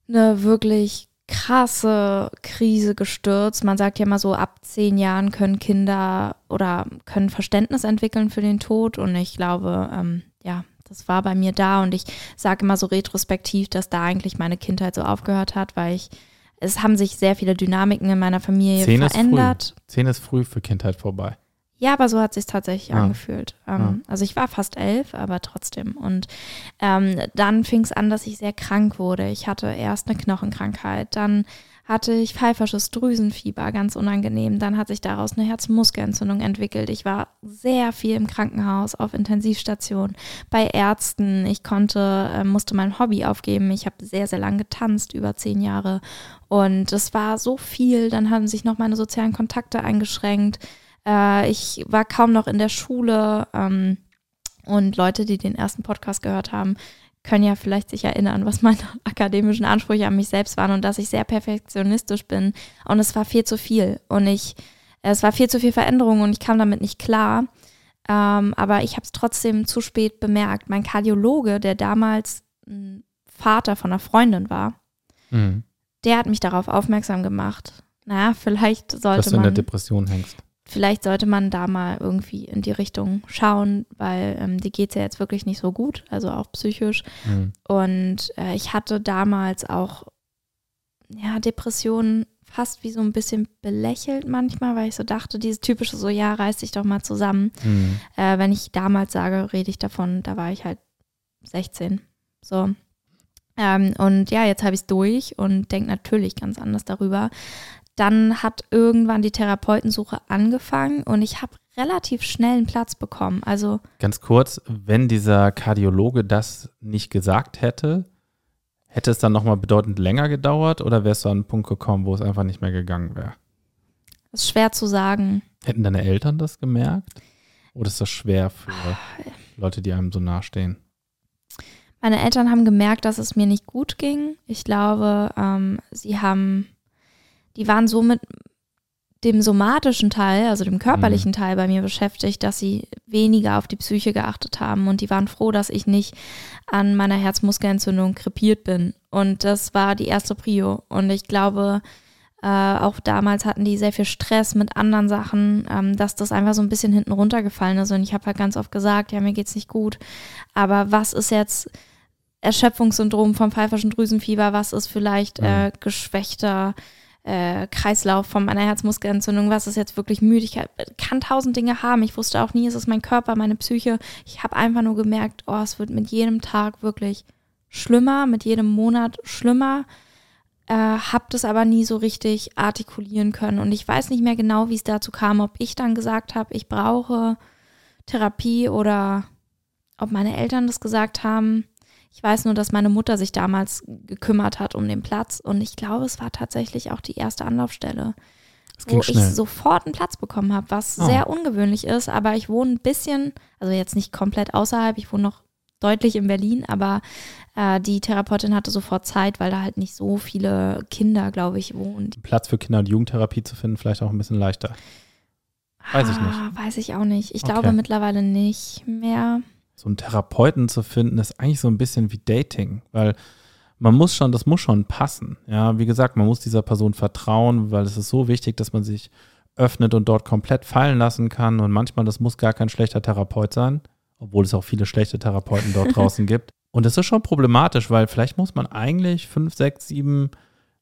eine wirklich krasse Krise gestürzt. Man sagt ja immer so, ab zehn Jahren können Kinder oder können Verständnis entwickeln für den Tod. Und ich glaube, ähm, ja, das war bei mir da. Und ich sage immer so retrospektiv, dass da eigentlich meine Kindheit so aufgehört hat, weil ich, es haben sich sehr viele Dynamiken in meiner Familie Zehn verändert. Ist früh. Zehn ist früh für Kindheit vorbei. Ja, aber so hat sich tatsächlich Ah. angefühlt. Ähm, Ah. Also ich war fast elf, aber trotzdem. Und ähm, dann fing es an, dass ich sehr krank wurde. Ich hatte erst eine Knochenkrankheit, dann hatte ich pfeifersches Drüsenfieber, ganz unangenehm. Dann hat sich daraus eine Herzmuskelentzündung entwickelt. Ich war sehr viel im Krankenhaus, auf Intensivstation, bei Ärzten. Ich konnte, äh, musste mein Hobby aufgeben. Ich habe sehr, sehr lang getanzt, über zehn Jahre. Und es war so viel. Dann haben sich noch meine sozialen Kontakte eingeschränkt. Äh, ich war kaum noch in der Schule. Ähm, und Leute, die den ersten Podcast gehört haben, können ja vielleicht sich erinnern, was meine akademischen Ansprüche an mich selbst waren und dass ich sehr perfektionistisch bin. Und es war viel zu viel. Und ich, es war viel zu viel Veränderung und ich kam damit nicht klar. Ähm, aber ich habe es trotzdem zu spät bemerkt. Mein Kardiologe, der damals ein Vater von einer Freundin war, Mhm. der hat mich darauf aufmerksam gemacht. Naja, vielleicht Dass sollte du in der man Depression hängst. Vielleicht sollte man da mal irgendwie in die Richtung schauen, weil ähm, die geht es ja jetzt wirklich nicht so gut, also auch psychisch. Mhm. Und äh, ich hatte damals auch ja, Depressionen fast wie so ein bisschen belächelt manchmal, weil ich so dachte, dieses typische so, ja, reiß dich doch mal zusammen. Mhm. Äh, wenn ich damals sage, rede ich davon, da war ich halt 16. So. Ähm, und ja, jetzt habe ich es durch und denke natürlich ganz anders darüber. Dann hat irgendwann die Therapeutensuche angefangen und ich habe relativ schnell einen Platz bekommen. Also Ganz kurz, wenn dieser Kardiologe das nicht gesagt hätte, hätte es dann nochmal bedeutend länger gedauert oder wärst du an einen Punkt gekommen, wo es einfach nicht mehr gegangen wäre? ist schwer zu sagen. Hätten deine Eltern das gemerkt? Oder ist das schwer für Leute, die einem so nahestehen? Meine Eltern haben gemerkt, dass es mir nicht gut ging. Ich glaube, ähm, sie haben, die waren so mit dem somatischen Teil, also dem körperlichen Teil bei mir beschäftigt, dass sie weniger auf die Psyche geachtet haben. Und die waren froh, dass ich nicht an meiner Herzmuskelentzündung krepiert bin. Und das war die erste Prio. Und ich glaube, äh, auch damals hatten die sehr viel Stress mit anderen Sachen, ähm, dass das einfach so ein bisschen hinten runtergefallen ist. Und ich habe halt ganz oft gesagt, ja, mir geht's nicht gut. Aber was ist jetzt Erschöpfungssyndrom vom pfeiferschen Drüsenfieber? Was ist vielleicht äh, geschwächter äh, Kreislauf von meiner Herzmuskelentzündung? Was ist jetzt wirklich Müdigkeit? Kann tausend Dinge haben. Ich wusste auch nie, ist es mein Körper, meine Psyche. Ich habe einfach nur gemerkt, oh, es wird mit jedem Tag wirklich schlimmer, mit jedem Monat schlimmer äh, habe das aber nie so richtig artikulieren können. Und ich weiß nicht mehr genau, wie es dazu kam, ob ich dann gesagt habe, ich brauche Therapie oder ob meine Eltern das gesagt haben. Ich weiß nur, dass meine Mutter sich damals gekümmert hat um den Platz. Und ich glaube, es war tatsächlich auch die erste Anlaufstelle, wo ging ich schnell. sofort einen Platz bekommen habe, was Oh. sehr ungewöhnlich ist. Aber ich wohne ein bisschen, also jetzt nicht komplett außerhalb, ich wohne noch deutlich in Berlin, aber äh, die Therapeutin hatte sofort Zeit, weil da halt nicht so viele Kinder, glaube ich, wohnen. Platz für Kinder- und Jugendtherapie zu finden, vielleicht auch ein bisschen leichter. Weiß ich nicht. Ah, Weiß ich auch nicht. Ich Okay. glaube mittlerweile nicht mehr. So einen Therapeuten zu finden, ist eigentlich so ein bisschen wie Dating, weil man muss schon, das muss schon passen. Ja, wie gesagt, man muss dieser Person vertrauen, weil es ist so wichtig, dass man sich öffnet und dort komplett fallen lassen kann. Und manchmal, das muss gar kein schlechter Therapeut sein, obwohl es auch viele schlechte Therapeuten dort draußen gibt. Und das ist schon problematisch, weil vielleicht muss man eigentlich fünf, sechs, sieben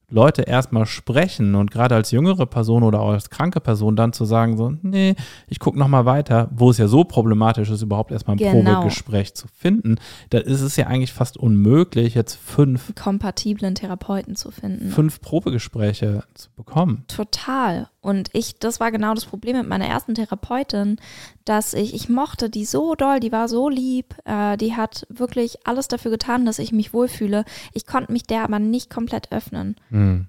Leute erstmal sprechen und gerade als jüngere Person oder auch als kranke Person dann zu sagen, so, nee, ich gucke nochmal weiter, wo es ja so problematisch ist, überhaupt erstmal ein Genau. Probegespräch zu finden, da ist es ja eigentlich fast unmöglich, jetzt fünf, kompatiblen Therapeuten zu finden. fünf Probegespräche zu bekommen. Total. Und ich, das war genau das Problem mit meiner ersten Therapeutin, dass ich, ich mochte die so doll, die war so lieb, äh, die hat wirklich alles dafür getan, dass ich mich wohlfühle. Ich konnte mich der aber nicht komplett öffnen. Hm.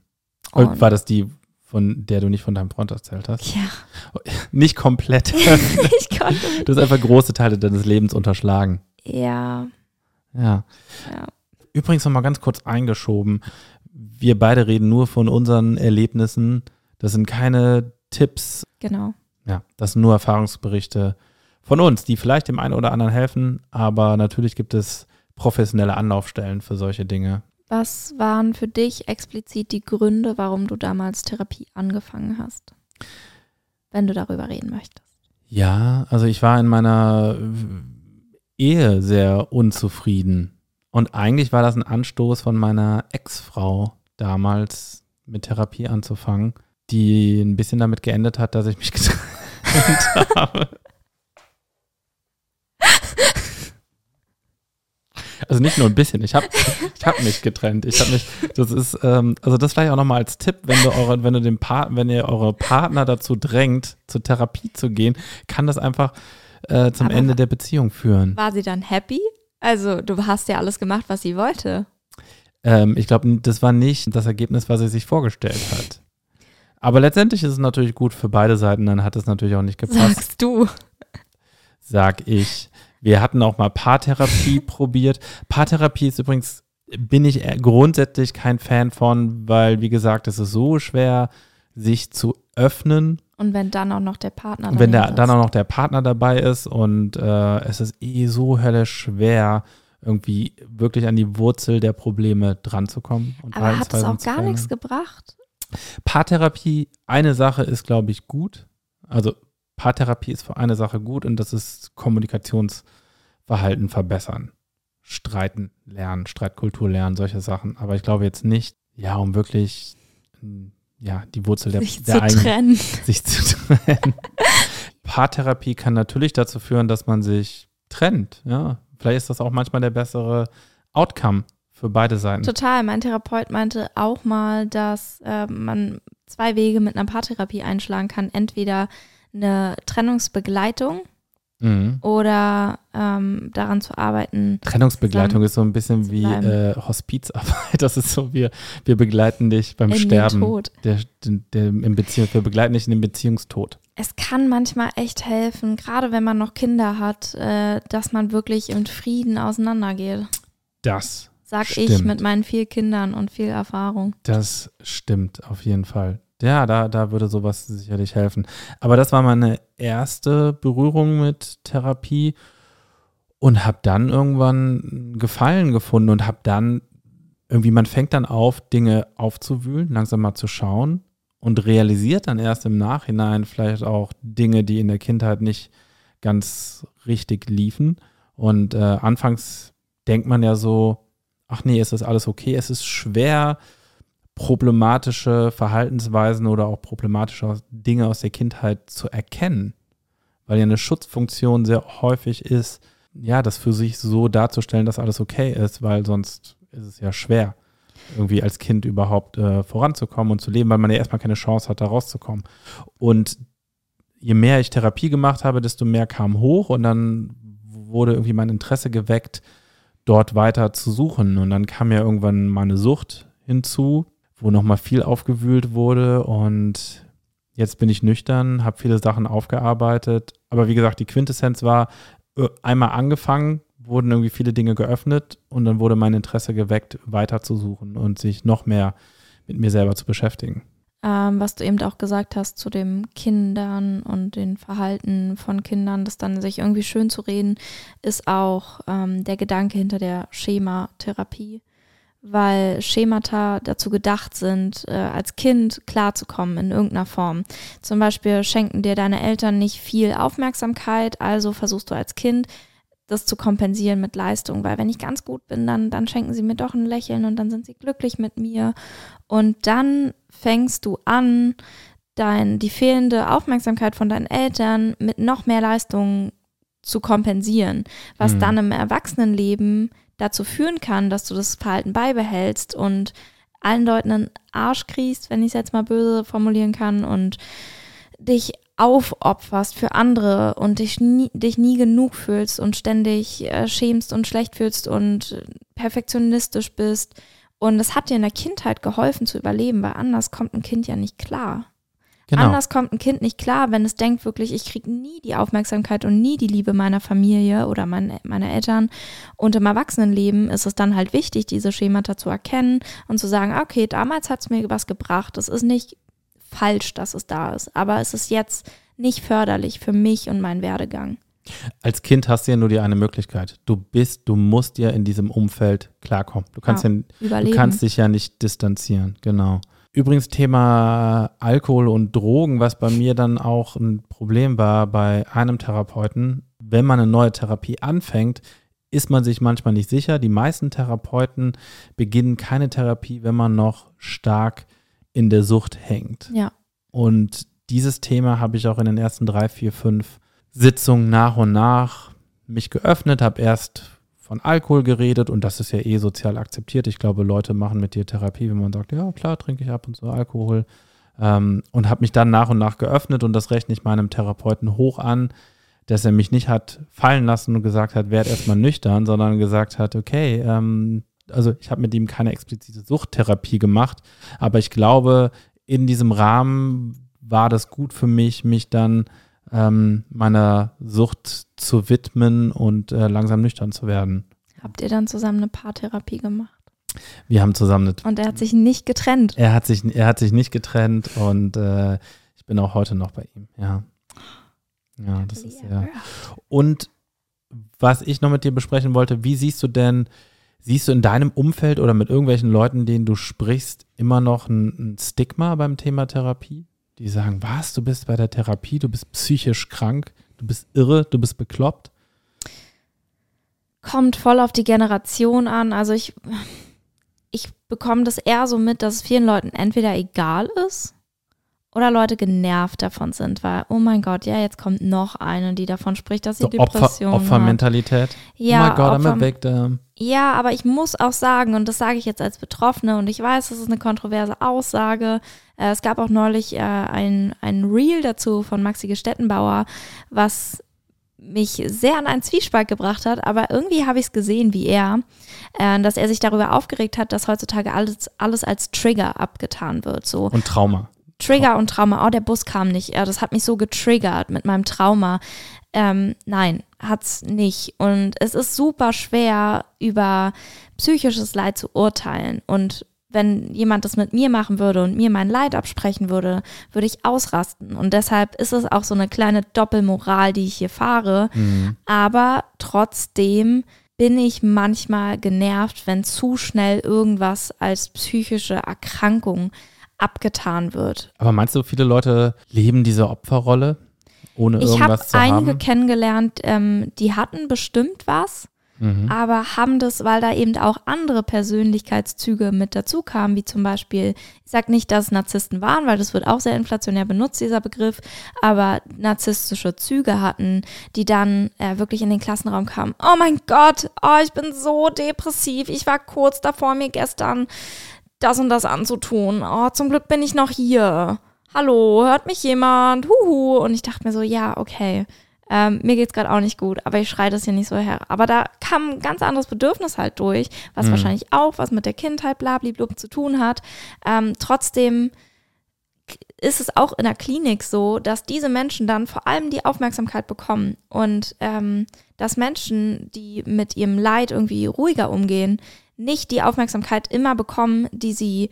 Und- Und war das die, von der du nicht von deinem Freund erzählt hast? Ja, Nicht komplett. ich konnte du hast einfach große Teile deines Lebens unterschlagen. Ja, Ja. ja. Übrigens noch mal ganz kurz eingeschoben. Wir beide reden nur von unseren Erlebnissen. Das sind keine Tipps. Genau. Ja, das sind nur Erfahrungsberichte von uns, die vielleicht dem einen oder anderen helfen. Aber natürlich gibt es professionelle Anlaufstellen für solche Dinge. Was waren für dich explizit die Gründe, warum du damals Therapie angefangen hast? Wenn du darüber reden möchtest. Ja, also ich war in meiner Ehe sehr unzufrieden. Und eigentlich war das ein Anstoß von meiner Ex-Frau damals mit Therapie anzufangen, die ein bisschen damit geendet hat, dass ich mich getrennt habe. Also nicht nur ein bisschen, ich habe ich hab mich getrennt. Ich habe mich, das ist, ähm, also das vielleicht auch nochmal als Tipp, wenn du eure, wenn du den Part, wenn ihr eure Partner dazu drängt, zur Therapie zu gehen, kann das einfach äh, zum Aber Ende der Beziehung führen. War sie dann happy? Also, du hast ja alles gemacht, was sie wollte. Ähm, ich glaube, das war nicht das Ergebnis, was sie sich vorgestellt hat. Aber letztendlich ist es natürlich gut für beide Seiten, dann hat es natürlich auch nicht gepasst, Sagst du. sag ich. Wir hatten auch mal Paartherapie probiert. Paartherapie ist übrigens, bin ich grundsätzlich kein Fan von, weil, wie gesagt, es ist so schwer, sich zu öffnen Und wenn dann auch noch der Partner Und wenn der, daneben dann auch noch der Partner dabei ist und äh, es ist eh so höllisch schwer, irgendwie wirklich an die Wurzel der Probleme dran zu kommen. Und Aber hat es auch gar nichts gebracht? Paartherapie, eine Sache ist, glaube ich, gut. Also Paartherapie ist für eine Sache gut und das ist Kommunikationsverhalten verbessern. Streiten lernen, Streitkultur lernen, solche Sachen. Aber ich glaube jetzt nicht, ja, um wirklich ja, die Wurzel der, sich der zu eigenen trennen. sich zu trennen. Paartherapie kann natürlich dazu führen, dass man sich trennt. Ja, vielleicht ist das auch manchmal der bessere Outcome für beide Seiten. Total. Mein Therapeut meinte auch mal, dass äh, man zwei Wege mit einer Paartherapie einschlagen kann. Entweder eine Trennungsbegleitung Mhm. oder ähm, daran zu arbeiten. Trennungsbegleitung ist so ein bisschen wie äh, Hospizarbeit. Das ist so, wir, wir begleiten dich beim In den Sterben. Tod. Der, der, der, im Beziehung, wir begleiten dich in den Beziehungstod. Es kann manchmal echt helfen, gerade wenn man noch Kinder hat, äh, dass man wirklich im Frieden auseinandergeht. Das, Sag ich Stimmt. mit meinen vier Kindern und viel Erfahrung. das stimmt auf jeden Fall. Ja, da, da würde sowas sicherlich helfen. Aber das war meine erste Berührung mit Therapie und habe dann irgendwann einen Gefallen gefunden und habe dann irgendwie, man fängt dann auf, Dinge aufzuwühlen, langsam mal zu schauen und realisiert dann erst im Nachhinein vielleicht auch Dinge, die in der Kindheit nicht ganz richtig liefen. Und äh, anfangs denkt man ja so, ach nee, ist alles okay. Es ist schwer, problematische Verhaltensweisen oder auch problematische Dinge aus der Kindheit zu erkennen, weil ja eine Schutzfunktion sehr häufig ist, ja, das für sich so darzustellen, dass alles okay ist, weil sonst ist es ja schwer, irgendwie als Kind überhaupt äh, voranzukommen und zu leben, weil man ja erstmal keine Chance hat, da rauszukommen. Und je mehr ich Therapie gemacht habe, desto mehr kam hoch und dann wurde irgendwie mein Interesse geweckt, dort weiter zu suchen. Und dann kam ja irgendwann meine Sucht hinzu, wo nochmal viel aufgewühlt wurde und jetzt bin ich nüchtern, habe viele Sachen aufgearbeitet. Aber wie gesagt, die Quintessenz war, äh, einmal angefangen, wurden irgendwie viele Dinge geöffnet und dann wurde mein Interesse geweckt, weiter zu suchen und sich noch mehr mit mir selber zu beschäftigen. Ähm, was du eben auch gesagt hast zu den Kindern und den Verhalten von Kindern, das dann sich irgendwie schön zu reden, ist auch ähm, der Gedanke hinter der Schematherapie, weil Schemata dazu gedacht sind, äh, als Kind klarzukommen in irgendeiner Form. Zum Beispiel schenken dir deine Eltern nicht viel Aufmerksamkeit, also versuchst du als Kind das zu kompensieren mit Leistung, weil wenn ich ganz gut bin, dann, dann schenken sie mir doch ein Lächeln und dann sind sie glücklich mit mir. Und dann fängst du an, dein, die fehlende Aufmerksamkeit von deinen Eltern mit noch mehr Leistung zu kompensieren, was Mhm. dann im Erwachsenenleben dazu führen kann, dass du das Verhalten beibehältst und allen Leuten einen Arsch kriegst, wenn ich es jetzt mal böse formulieren kann, und dich aufopferst für andere und dich nie, dich nie genug fühlst und ständig äh, schämst und schlecht fühlst und perfektionistisch bist. Und es hat dir in der Kindheit geholfen zu überleben, weil anders kommt ein Kind ja nicht klar. Genau. Anders kommt ein Kind nicht klar, wenn es denkt wirklich, ich kriege nie die Aufmerksamkeit und nie die Liebe meiner Familie oder mein, meiner Eltern. Und im Erwachsenenleben ist es dann halt wichtig, diese Schemata zu erkennen und zu sagen, okay, damals hat es mir was gebracht. Es ist nicht falsch, dass es da ist, aber es ist jetzt nicht förderlich für mich und meinen Werdegang. Als Kind hast du ja nur die eine Möglichkeit. Du bist, du musst ja in diesem Umfeld klarkommen. Du kannst, ja, ja du kannst dich ja nicht distanzieren, genau. Übrigens Thema Alkohol und Drogen, was bei mir dann auch ein Problem war bei einem Therapeuten. Wenn man eine neue Therapie anfängt, ist man sich manchmal nicht sicher. Die meisten Therapeuten beginnen keine Therapie, wenn man noch stark in der Sucht hängt. Ja. Und dieses Thema habe ich auch in den ersten drei, vier, fünf Sitzungen nach und nach mich geöffnet, habe erst von Alkohol geredet und das ist ja eh sozial akzeptiert. Ich glaube, Leute machen mit dir Therapie, wenn man sagt, ja klar, trinke ich ab und zu Alkohol. Ähm, und habe mich dann nach und nach geöffnet und das rechne ich meinem Therapeuten hoch an, dass er mich nicht hat fallen lassen und gesagt hat, werd erstmal nüchtern, sondern gesagt hat, okay, ähm, also ich habe mit ihm keine explizite Suchttherapie gemacht, aber ich glaube, in diesem Rahmen war das gut für mich, mich dann ähm, meiner Sucht zu widmen und äh, langsam nüchtern zu werden. Habt ihr dann zusammen eine Paartherapie gemacht? Wir haben zusammen eine. Und er hat sich nicht getrennt. Er hat sich, er hat sich nicht getrennt und äh, ich bin auch heute noch bei ihm, ja. Ja, das ist ja. Und was ich noch mit dir besprechen wollte, wie siehst du denn, siehst du in deinem Umfeld oder mit irgendwelchen Leuten, denen du sprichst, immer noch ein, ein Stigma beim Thema Therapie? die sagen, was, du bist bei der Therapie, du bist psychisch krank, du bist irre, du bist bekloppt? Kommt voll auf die Generation an. Also ich, ich bekomme das eher so mit, dass es vielen Leuten entweder egal ist oder Leute genervt davon sind, weil, oh mein Gott, ja, jetzt kommt noch eine, die davon spricht, dass sie so Depression Opfer, Opfermentalität. Ja, oh mein Gott, Opfer, I'm a victim. Ja, aber ich muss auch sagen, und das sage ich jetzt als Betroffene, und ich weiß, das ist eine kontroverse Aussage. Äh, es gab auch neulich äh, ein, ein Reel dazu von Maxi Gestettenbauer, was mich sehr an einen Zwiespalt gebracht hat, aber irgendwie habe ich es gesehen, wie er, äh, dass er sich darüber aufgeregt hat, dass heutzutage alles, alles als Trigger abgetan wird. So. Und Trauma. Trigger und Trauma. Oh, der Bus kam nicht. Ja, das hat mich so getriggert mit meinem Trauma. Ähm, nein, hat's nicht. Und es ist super schwer, über psychisches Leid zu urteilen. Und wenn jemand das mit mir machen würde und mir mein Leid absprechen würde, würde ich ausrasten. Und deshalb ist es auch so eine kleine Doppelmoral, die ich hier fahre. Mhm. Aber trotzdem bin ich manchmal genervt, wenn zu schnell irgendwas als psychische Erkrankung abgetan wird. Aber meinst du, viele Leute leben diese Opferrolle, ohne ich irgendwas zu haben? Ich habe einige kennengelernt, ähm, die hatten bestimmt was, mhm. aber haben das, weil da eben auch andere Persönlichkeitszüge mit dazu kamen, wie zum Beispiel, ich sage nicht, dass es Narzissten waren, weil das wird auch sehr inflationär benutzt, dieser Begriff, aber narzisstische Züge hatten, die dann äh, wirklich in den Klassenraum kamen. Oh mein Gott, oh, ich bin so depressiv, ich war kurz davor, mir gestern das und das anzutun. Oh, zum Glück bin ich noch hier. Hallo, hört mich jemand? Huhu. Und ich dachte mir so, ja, okay. Ähm, mir geht's gerade auch nicht gut, aber ich schreie das hier nicht so her. Aber da kam ein ganz anderes Bedürfnis halt durch, was mhm. wahrscheinlich auch was mit der Kindheit blablablub zu tun hat. Ähm, trotzdem ist es auch in der Klinik so, dass diese Menschen dann vor allem die Aufmerksamkeit bekommen und ähm, dass Menschen, die mit ihrem Leid irgendwie ruhiger umgehen, nicht die Aufmerksamkeit immer bekommen, die sie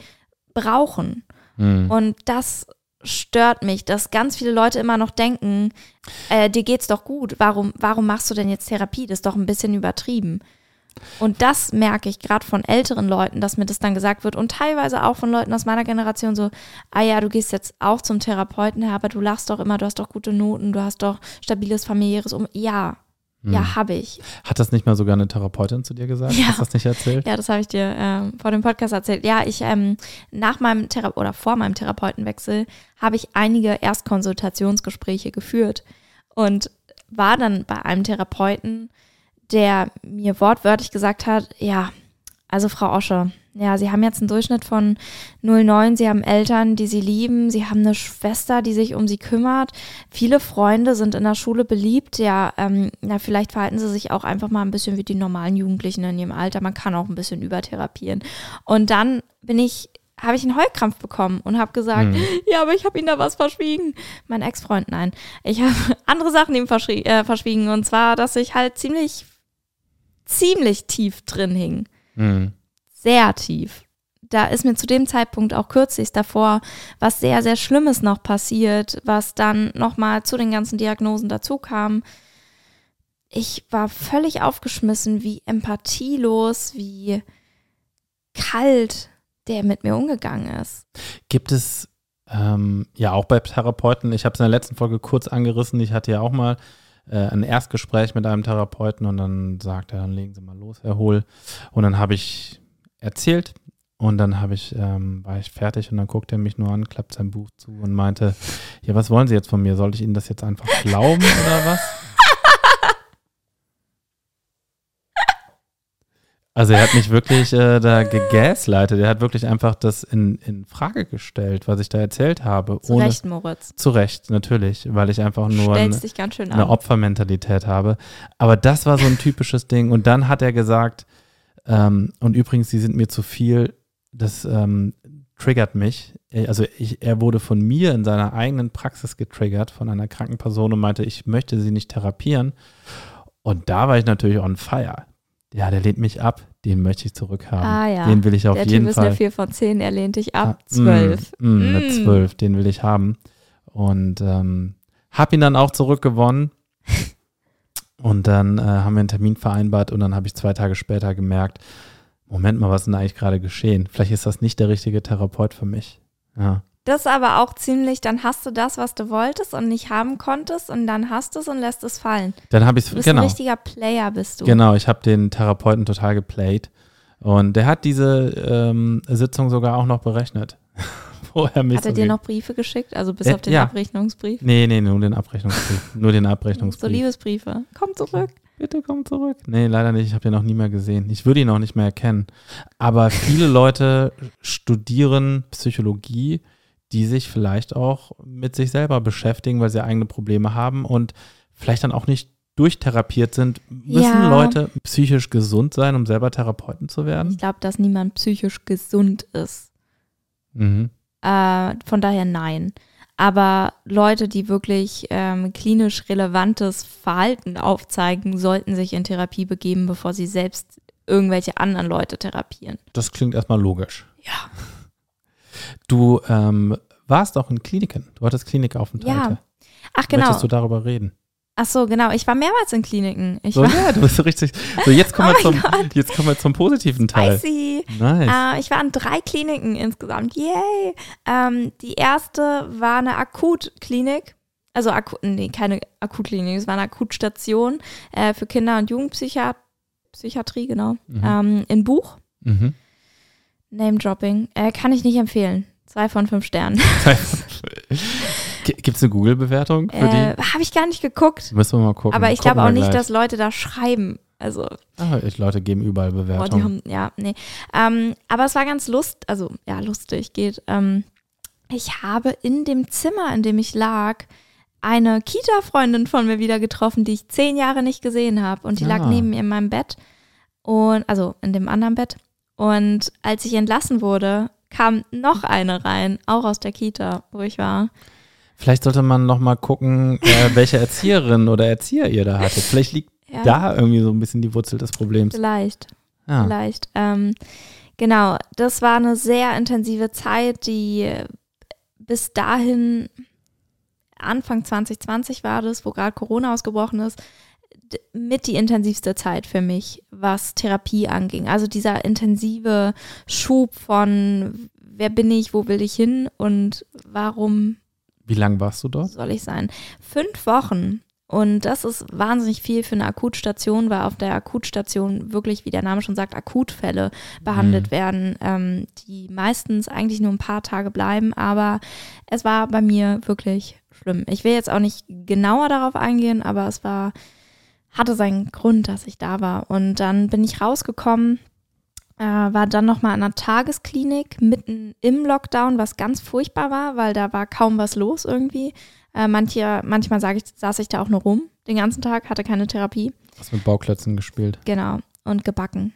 brauchen. Mhm. Und das stört mich, dass ganz viele Leute immer noch denken, äh, dir geht's doch gut, warum, warum machst du denn jetzt Therapie? Das ist doch ein bisschen übertrieben. Und das merke ich gerade von älteren Leuten, dass mir das dann gesagt wird und teilweise auch von Leuten aus meiner Generation so, ah ja, du gehst jetzt auch zum Therapeuten, aber du lachst doch immer, du hast doch gute Noten, du hast doch stabiles familiäres Um. Ja, ja, hm. habe ich. Hat das nicht mal sogar eine Therapeutin zu dir gesagt? Ja. Hast du das nicht erzählt? Ja, das habe ich dir ähm, vor dem Podcast erzählt. Ja, ich ähm, nach meinem Thera oder vor meinem Therapeutenwechsel habe ich einige Erstkonsultationsgespräche geführt und war dann bei einem Therapeuten, der mir wortwörtlich gesagt hat, ja, also Frau Osche, ja, sie haben jetzt einen Durchschnitt von 0,9. Sie haben Eltern, die sie lieben. Sie haben eine Schwester, die sich um sie kümmert. Viele Freunde sind in der Schule beliebt. Ja, ähm, ja, vielleicht verhalten sie sich auch einfach mal ein bisschen wie die normalen Jugendlichen in ihrem Alter. Man kann auch ein bisschen übertherapieren. Und dann bin ich habe ich einen Heulkrampf bekommen und habe gesagt, Mhm. ja, aber ich habe ihm da was verschwiegen. Mein Ex-Freund, nein. Ich habe andere Sachen ihm verschwie äh, verschwiegen und zwar, dass ich halt ziemlich, ziemlich tief drin hing. Mhm. Sehr tief. Da ist mir zu dem Zeitpunkt auch kürzlich davor was sehr, sehr Schlimmes noch passiert, was dann nochmal zu den ganzen Diagnosen dazu kam. Ich war völlig aufgeschmissen, wie empathielos, wie kalt der mit mir umgegangen ist. Gibt es ähm, ja auch bei Therapeuten, ich habe es in der letzten Folge kurz angerissen, ich hatte ja auch mal äh, ein Erstgespräch mit einem Therapeuten und dann sagt er, dann legen Sie mal los, Herr Hohl. Und dann habe ich erzählt und dann habe ich, ähm, war ich fertig und dann guckt er mich nur an, klappt sein Buch zu und meinte, ja, was wollen Sie jetzt von mir? Soll ich Ihnen das jetzt einfach glauben oder was? Also er hat mich wirklich äh, da gegaslightet. Er hat wirklich einfach das in, in Frage gestellt, was ich da erzählt habe. Zu Recht, Moritz. Zu Recht, natürlich, weil ich einfach nur ganz schön eine an. Opfermentalität habe. Aber das war so ein typisches Ding. Und dann hat er gesagt, ähm, und übrigens, sie sind mir zu viel, das ähm, triggert mich. Also ich, er wurde von mir in seiner eigenen Praxis getriggert, von einer kranken Person und meinte, ich möchte sie nicht therapieren. Und da war ich natürlich on fire. Ja, der lehnt mich ab, den möchte ich zurückhaben. Ah, ja. Den will ich auf Der jeden Typ ist Fall. eine 4 von 10, er lehnt dich ab. Ah, 12. Mm, mm, eine Mm. 12, den will ich haben. Und ähm, hab ihn dann auch zurückgewonnen. Und dann äh, haben wir einen Termin vereinbart und dann habe ich zwei Tage später gemerkt, Moment mal, was ist denn eigentlich gerade geschehen? Vielleicht ist das nicht der richtige Therapeut für mich. Ja. Das ist aber auch ziemlich, dann hast du das, was du wolltest und nicht haben konntest und dann hast du es und lässt es fallen. Dann habe ich es, bist ein genau. richtiger Player, bist du. Genau, ich habe den Therapeuten total geplayt. Und der hat diese ähm, Sitzung sogar auch noch berechnet. Er mich Hat er so dir noch Briefe geschickt, also bis Äh, auf den ja. Abrechnungsbrief? Nee, nee, nur den Abrechnungsbrief. nur den So Abrechnungsbrief. Liebesbriefe. Komm zurück. Bitte komm zurück. Nee, leider nicht. Ich habe den noch nie mehr gesehen. Ich würde ihn auch nicht mehr erkennen. Aber viele Leute studieren Psychologie, die sich vielleicht auch mit sich selber beschäftigen, weil sie eigene Probleme haben und vielleicht dann auch nicht durchtherapiert sind. Müssen Ja. Leute psychisch gesund sein, um selber Therapeuten zu Ich werden? glaube, dass niemand psychisch gesund ist. Mhm. Äh, von daher nein. Aber Leute, die wirklich ähm, klinisch relevantes Verhalten aufzeigen, sollten sich in Therapie begeben, bevor sie selbst irgendwelche anderen Leute therapieren. Das klingt erstmal logisch. Ja. Du ähm, warst auch in Kliniken. Du hattest Klinikaufenthalte. Ja, Ach genau. Möchtest du darüber reden? Ach so, genau. Ich war mehrmals in Kliniken. Ich So, war ja, du bist so richtig. So, jetzt kommen, Oh wir, zum, jetzt kommen wir zum positiven Teil. spicy. Nice. Äh, ich war in drei Kliniken insgesamt. Yay! Ähm, die erste war eine Akutklinik. Also, Aku nee, keine Akutklinik, es war eine Akutstation äh, für Kinder- und Jugendpsychiatrie, genau. Mhm. Ähm, in Buch. Mhm. Name-Dropping. Äh, kann ich nicht empfehlen. Zwei von fünf Sternen. Gibt es eine Google-Bewertung für Äh, die? Habe ich gar nicht geguckt. Müssen wir mal gucken. Aber ich glaube auch nicht, gleich. dass Leute da schreiben. Also, Ah, ich, Leute geben überall die Bewertungen. haben, ja, nee. Ähm, aber es war ganz lust, also ja, lustig geht. Ähm, ich habe in dem Zimmer, in dem ich lag, eine Kita-Freundin von mir wieder getroffen, die ich zehn Jahre nicht gesehen habe. Und die lag Ah. neben mir in meinem Bett. Und, also in dem anderen Bett. Und als ich entlassen wurde, kam noch eine rein, auch aus der Kita, wo ich war. Vielleicht sollte man noch mal gucken, äh, welche Erzieherin oder Erzieher ihr da hattet. Vielleicht liegt Ja, da irgendwie so ein bisschen die Wurzel des Problems. Vielleicht. Ja. vielleicht. Ähm, genau, das war eine sehr intensive Zeit, die bis dahin, Anfang 2020 war das, wo gerade Corona ausgebrochen ist, mit die intensivste Zeit für mich, was Therapie anging. Also dieser intensive Schub von, wer bin ich, wo will ich hin und warum Wie lange warst du dort? soll ich sein? Fünf Wochen. Und das ist wahnsinnig viel für eine Akutstation, weil auf der Akutstation wirklich, wie der Name schon sagt, Akutfälle behandelt Mhm. werden, ähm, die meistens eigentlich nur ein paar Tage bleiben. Aber es war bei mir wirklich schlimm. Ich will jetzt auch nicht genauer darauf eingehen, aber es war, hatte seinen Grund, dass ich da war. Und dann bin ich rausgekommen, äh, war dann nochmal in einer Tagesklinik mitten im Lockdown, was ganz furchtbar war, weil da war kaum was los irgendwie. Äh, manche, manchmal sag ich, saß ich da auch nur rum den ganzen Tag, hatte keine Therapie. Hast mit Bauklötzen gespielt. Genau. Und gebacken.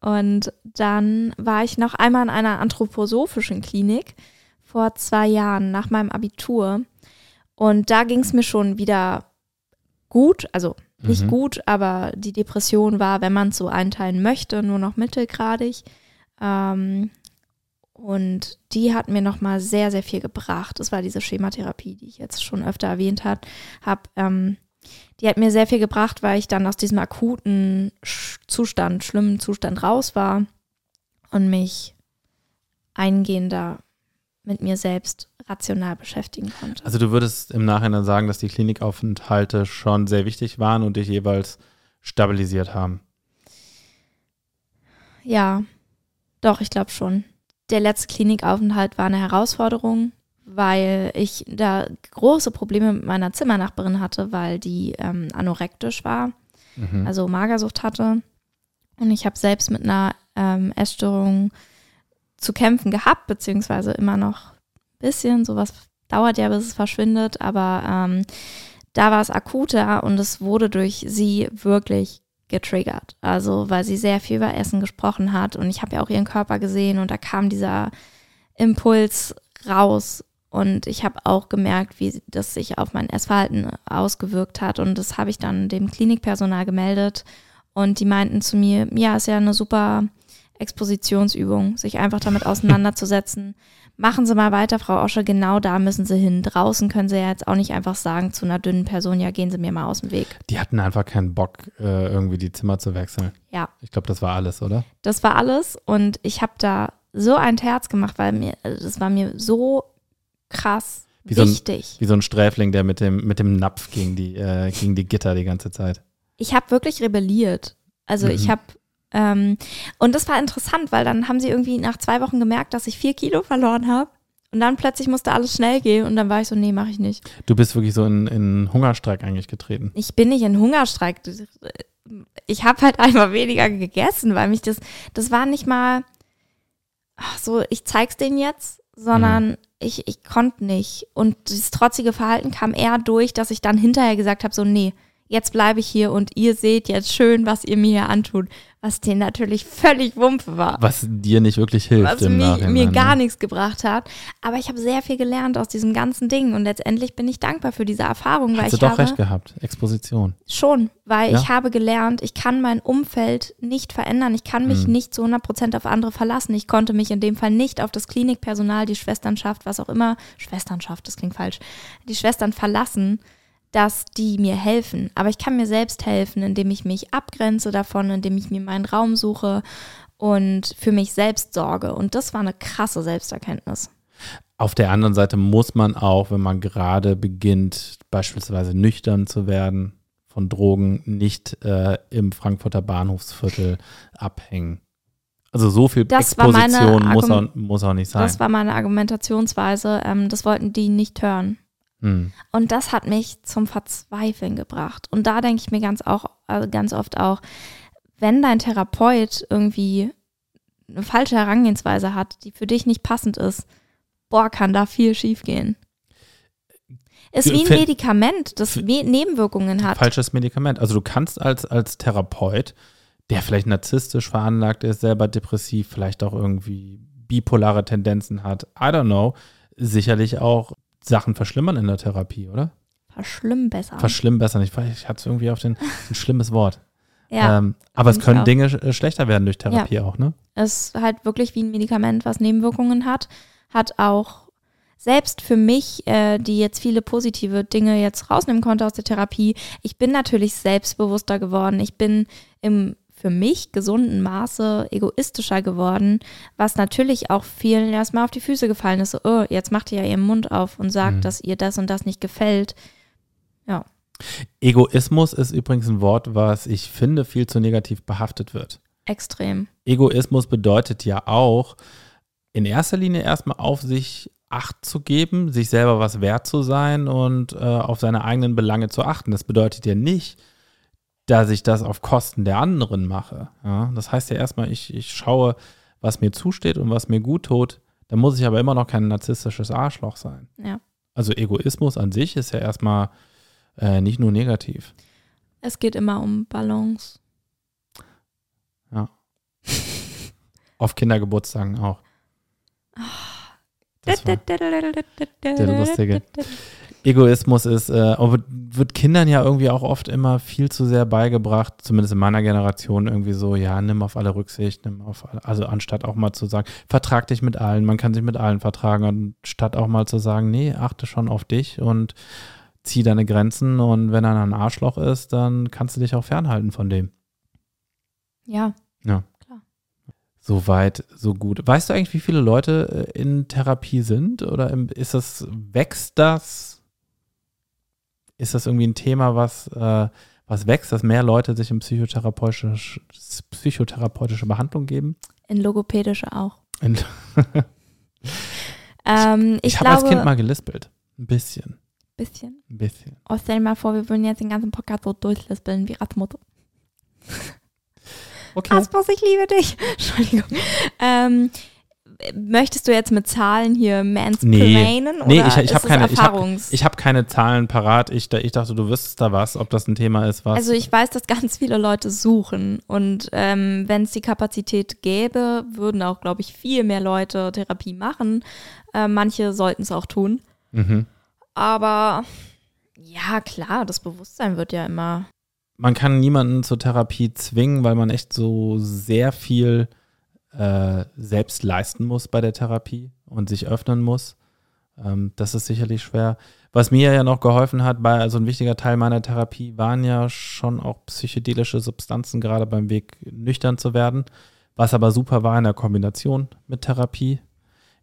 Und dann war ich noch einmal in einer anthroposophischen Klinik vor zwei Jahren nach meinem Abitur. Und da ging es mir schon wieder gut, also nicht mhm. gut, aber die Depression war, wenn man es so einteilen möchte, nur noch mittelgradig. Ähm, und die hat mir nochmal sehr, sehr viel gebracht. Das war diese Schematherapie, die ich jetzt schon öfter erwähnt habe. Hab, ähm, die hat mir sehr viel gebracht, weil ich dann aus diesem akuten Zustand, schlimmen Zustand raus war und mich eingehender mit mir selbst rational beschäftigen konnte. Also du würdest im Nachhinein sagen, dass die Klinikaufenthalte schon sehr wichtig waren und dich jeweils stabilisiert haben. Ja, doch, ich glaube schon. Der letzte Klinikaufenthalt war eine Herausforderung, weil ich da große Probleme mit meiner Zimmernachbarin hatte, weil die ähm, anorektisch war, mhm. also Magersucht hatte. Und ich habe selbst mit einer ähm, Essstörung zu kämpfen gehabt, beziehungsweise immer noch bisschen. Sowas dauert ja, bis es verschwindet, aber ähm, da war es akuter und es wurde durch sie wirklich getriggert. Also, weil sie sehr viel über Essen gesprochen hat und ich habe ja auch ihren Körper gesehen und da kam dieser Impuls raus und ich habe auch gemerkt, wie das sich auf mein Essverhalten ausgewirkt hat und das habe ich dann dem Klinikpersonal gemeldet und die meinten zu mir, ja, ist ja eine super Expositionsübung, sich einfach damit auseinanderzusetzen. Machen Sie mal weiter, Frau Osche, genau da müssen Sie hin. Draußen können Sie ja jetzt auch nicht einfach sagen zu einer dünnen Person, ja, gehen Sie mir mal aus dem Weg. Die hatten einfach keinen Bock, äh, irgendwie die Zimmer zu wechseln. Ja. Ich glaube, das war alles, oder? Das war alles und ich habe da so ein Herz gemacht, weil mir, das war mir so krass wie wichtig. So ein, wie so ein Sträfling, der mit dem, mit dem Napf gegen die, äh, gegen die Gitter die ganze Zeit. Ich habe wirklich rebelliert. Also mhm. ich habe ähm, und das war interessant, weil dann haben sie irgendwie nach zwei Wochen gemerkt, dass ich vier Kilo verloren habe. Und dann plötzlich musste alles schnell gehen und dann war ich so, nee, mache ich nicht. Du bist wirklich so in, in Hungerstreik eigentlich getreten. Ich bin nicht in Hungerstreik. Ich habe halt einmal weniger gegessen, weil mich das, das war nicht mal so, ich zeig's denen jetzt, sondern mhm. ich, ich konnte nicht. Und dieses trotzige Verhalten kam eher durch, dass ich dann hinterher gesagt habe, so, nee, jetzt bleibe ich hier und ihr seht jetzt schön, was ihr mir hier antut was denen natürlich völlig Wumpe war. Was dir nicht wirklich hilft. Was mir, mir gar nichts gebracht hat. Aber ich habe sehr viel gelernt aus diesem ganzen Ding und letztendlich bin ich dankbar für diese Erfahrung. Hast weil du doch recht gehabt, Exposition. Schon, weil ja? ich habe gelernt, ich kann mein Umfeld nicht verändern. Ich kann mich hm. nicht zu 100 Prozent auf andere verlassen. Ich konnte mich in dem Fall nicht auf das Klinikpersonal, die Schwesternschaft, was auch immer, Schwesternschaft, das klingt falsch, die Schwestern verlassen dass die mir helfen. Aber ich kann mir selbst helfen, indem ich mich abgrenze davon, indem ich mir meinen Raum suche und für mich selbst sorge. Und das war eine krasse Selbsterkenntnis. Auf der anderen Seite muss man auch, wenn man gerade beginnt, beispielsweise nüchtern zu werden von Drogen, nicht äh, im Frankfurter Bahnhofsviertel abhängen. Also so viel das Exposition muss auch, muss auch nicht sein. Das war meine Argumentationsweise. Ähm, das wollten die nicht hören. Mhm. Und das hat mich zum Verzweifeln gebracht. Und da denke ich mir ganz, auch, also ganz oft auch, wenn dein Therapeut irgendwie eine falsche Herangehensweise hat, die für dich nicht passend ist, boah, kann da viel schiefgehen. Ist wie ein Medikament, das Nebenwirkungen hat. Falsches Medikament. Also du kannst als, als Therapeut, der vielleicht narzisstisch veranlagt ist, selber depressiv, vielleicht auch irgendwie bipolare Tendenzen hat, I don't know, sicherlich auch Sachen verschlimmern in der Therapie, oder? Verschlimmbessern. Verschlimmbessern. Ich, ich hatte es irgendwie auf den ein schlimmes Wort. Ja, ähm, aber es können Dinge äh, schlechter werden durch Therapie ja. auch, ne? Es ist halt wirklich wie ein Medikament, was Nebenwirkungen hat. Hat auch selbst für mich, äh, die jetzt viele positive Dinge jetzt rausnehmen konnte aus der Therapie, ich bin natürlich selbstbewusster geworden. Ich bin im für mich gesunden Maße egoistischer geworden, was natürlich auch vielen erstmal auf die Füße gefallen ist. So, oh, jetzt macht ihr ja ihren Mund auf und sagt, mhm. dass ihr das und das nicht gefällt. Ja. Egoismus ist übrigens ein Wort, was ich finde viel zu negativ behaftet wird. Extrem. Egoismus bedeutet ja auch, in erster Linie erstmal auf sich Acht zu geben, sich selber was wert zu sein und äh, auf seine eigenen Belange zu achten. Das bedeutet ja nicht, dass ich das auf Kosten der anderen mache. Ja? Das heißt ja erstmal, ich, ich schaue, was mir zusteht und was mir gut tut. Da muss ich aber immer noch kein narzisstisches Arschloch sein. Ja. Also Egoismus an sich ist ja erstmal äh, nicht nur negativ. Es geht immer um Balance. Ja. Auf Kindergeburtstagen auch. Das war der lustige. Egoismus ist, äh, wird Kindern ja irgendwie auch oft immer viel zu sehr beigebracht, zumindest in meiner Generation irgendwie so, ja, nimm auf alle Rücksicht, nimm auf alle, also anstatt auch mal zu sagen, vertrag dich mit allen, man kann sich mit allen vertragen, anstatt auch mal zu sagen, nee, achte schon auf dich und zieh deine Grenzen und wenn er ein Arschloch ist, dann kannst du dich auch fernhalten von dem. Ja. Ja. So weit, so gut. Weißt du eigentlich, wie viele Leute äh, in Therapie sind? Oder ist das, wächst das? Ist das irgendwie ein Thema, was, äh, was wächst, dass mehr Leute sich in psychotherapeutische, psychotherapeutische Behandlung geben? In logopädische auch. In ähm, ich ich habe als Kind mal gelispelt. Ein bisschen. bisschen. Ein bisschen. Oh, stell dir mal vor, wir würden jetzt den ganzen Podcast so durchlispeln wie Rasmutter. Okay. Rasmus, ich liebe dich. Entschuldigung. Ähm, möchtest du jetzt mit Zahlen hier mansplainen? Nee, oder ich- ich ist hab es keine- ich hab- Ich habe keine Zahlen parat. Ich, da- ich dachte, du wüsstest da was, ob das ein Thema ist, was. Also ich weiß, dass ganz viele Leute suchen und ähm, wenn es die Kapazität gäbe, würden auch, glaube ich, viel mehr Leute Therapie machen. Äh, manche sollten es auch tun. mhm. Aber ja, klar, das Bewusstsein wird ja immer. man kann niemanden zur Therapie zwingen, weil man echt so sehr viel äh, selbst leisten muss bei der Therapie und sich öffnen muss. Ähm, das ist sicherlich schwer. Was mir ja noch geholfen hat, bei, also ein wichtiger Teil meiner Therapie waren ja schon auch psychedelische Substanzen, gerade beim Weg nüchtern zu werden. Was aber super war in der Kombination mit Therapie.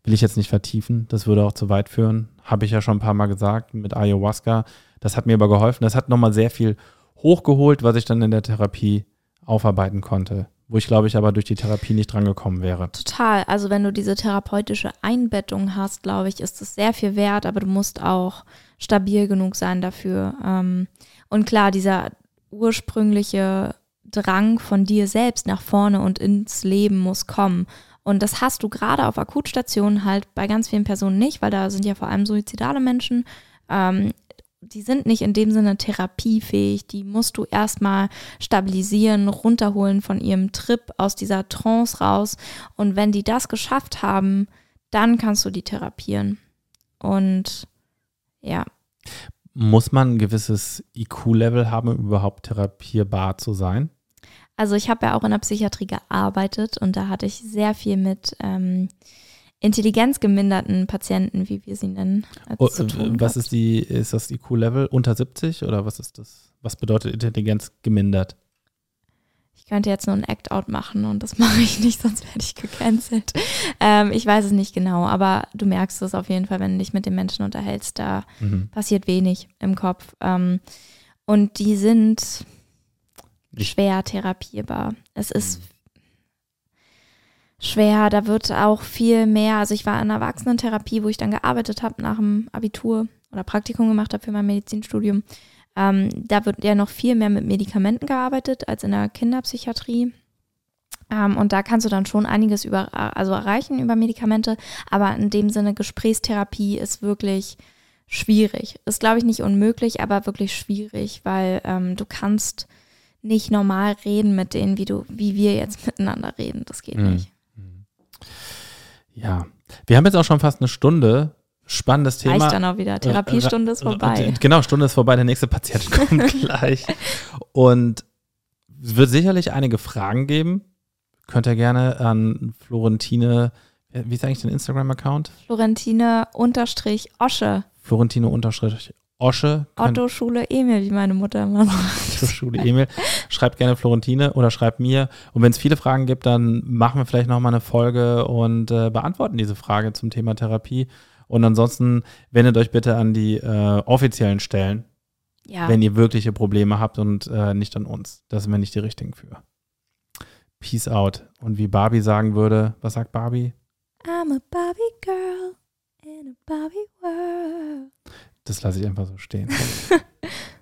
Will ich jetzt nicht vertiefen, das würde auch zu weit führen. Habe ich ja schon ein paar Mal gesagt mit Ayahuasca. Das hat mir aber geholfen. Das hat nochmal sehr viel hochgeholt, was ich dann in der Therapie aufarbeiten konnte. Wo ich, glaube ich, aber durch die Therapie nicht drangekommen wäre. Total. Also wenn du diese therapeutische Einbettung hast, glaube ich, ist es sehr viel wert, aber du musst auch stabil genug sein dafür. Ähm, und klar, dieser ursprüngliche Drang von dir selbst nach vorne und ins Leben muss kommen. Und das hast du gerade auf Akutstationen halt bei ganz vielen Personen nicht, weil da sind ja vor allem suizidale Menschen. Ähm, die sind nicht in dem Sinne therapiefähig. Die musst du erstmal stabilisieren, runterholen von ihrem Trip aus dieser Trance raus. Und wenn die das geschafft haben, dann kannst du die therapieren. Und ja, Muss man ein gewisses IQ-Level haben, um überhaupt therapierbar zu sein? also ich habe ja auch in der Psychiatrie gearbeitet und da hatte ich sehr viel mit ähm, intelligenzgeminderten Patienten, wie wir sie nennen, äh, Oh, was ist die, ist das IQ-Level? Unter 70 oder was ist das? Was bedeutet Intelligenz gemindert? Ich könnte jetzt nur ein Act-Out machen und das mache ich nicht, sonst werde ich gecancelt. Ähm, ich weiß es nicht genau, aber du merkst es auf jeden Fall, wenn du dich mit den Menschen unterhältst, da Mhm. passiert wenig im Kopf. Ähm, und die sind schwer therapierbar. Es ist schwer, da wird auch viel mehr, also ich war in einer Erwachsenentherapie, wo ich dann gearbeitet habe nach dem Abitur oder Praktikum gemacht habe für mein Medizinstudium. Ähm, da wird ja noch viel mehr mit Medikamenten gearbeitet als in der Kinderpsychiatrie. Ähm, und da kannst du dann schon einiges über, also erreichen über Medikamente, aber in dem Sinne Gesprächstherapie ist wirklich schwierig. Ist, glaube ich, nicht unmöglich, aber wirklich schwierig, weil ähm, du kannst nicht normal reden mit denen, wie du, wie wir jetzt miteinander reden. Das geht Mhm. nicht. Ja. Wir haben jetzt auch schon fast eine Stunde. Spannendes Thema. Reicht dann auch wieder. Therapiestunde ist Äh, äh, vorbei. Genau, Stunde ist vorbei, der nächste Patient kommt gleich. Und es wird sicherlich einige Fragen geben. Könnt ihr gerne an Florentine, äh, wie ist eigentlich dein Instagram-Account? Florentine unterstrich Osche. Otto Schule Emil, wie meine Mutter immer sagt. zur Schule Emil. Schreibt gerne Florentine oder schreibt mir. Und wenn es viele Fragen gibt, dann machen wir vielleicht nochmal eine Folge und äh, beantworten diese Frage zum Thema Therapie. Und ansonsten wendet euch bitte an die äh, offiziellen Stellen, Ja, wenn ihr wirkliche Probleme habt und äh, nicht an uns. Da sind wir nicht die Richtigen für. Peace out. Und wie Barbie sagen würde, was sagt Barbie? I'm a Barbie girl in a Barbie world. Das lasse ich einfach so stehen.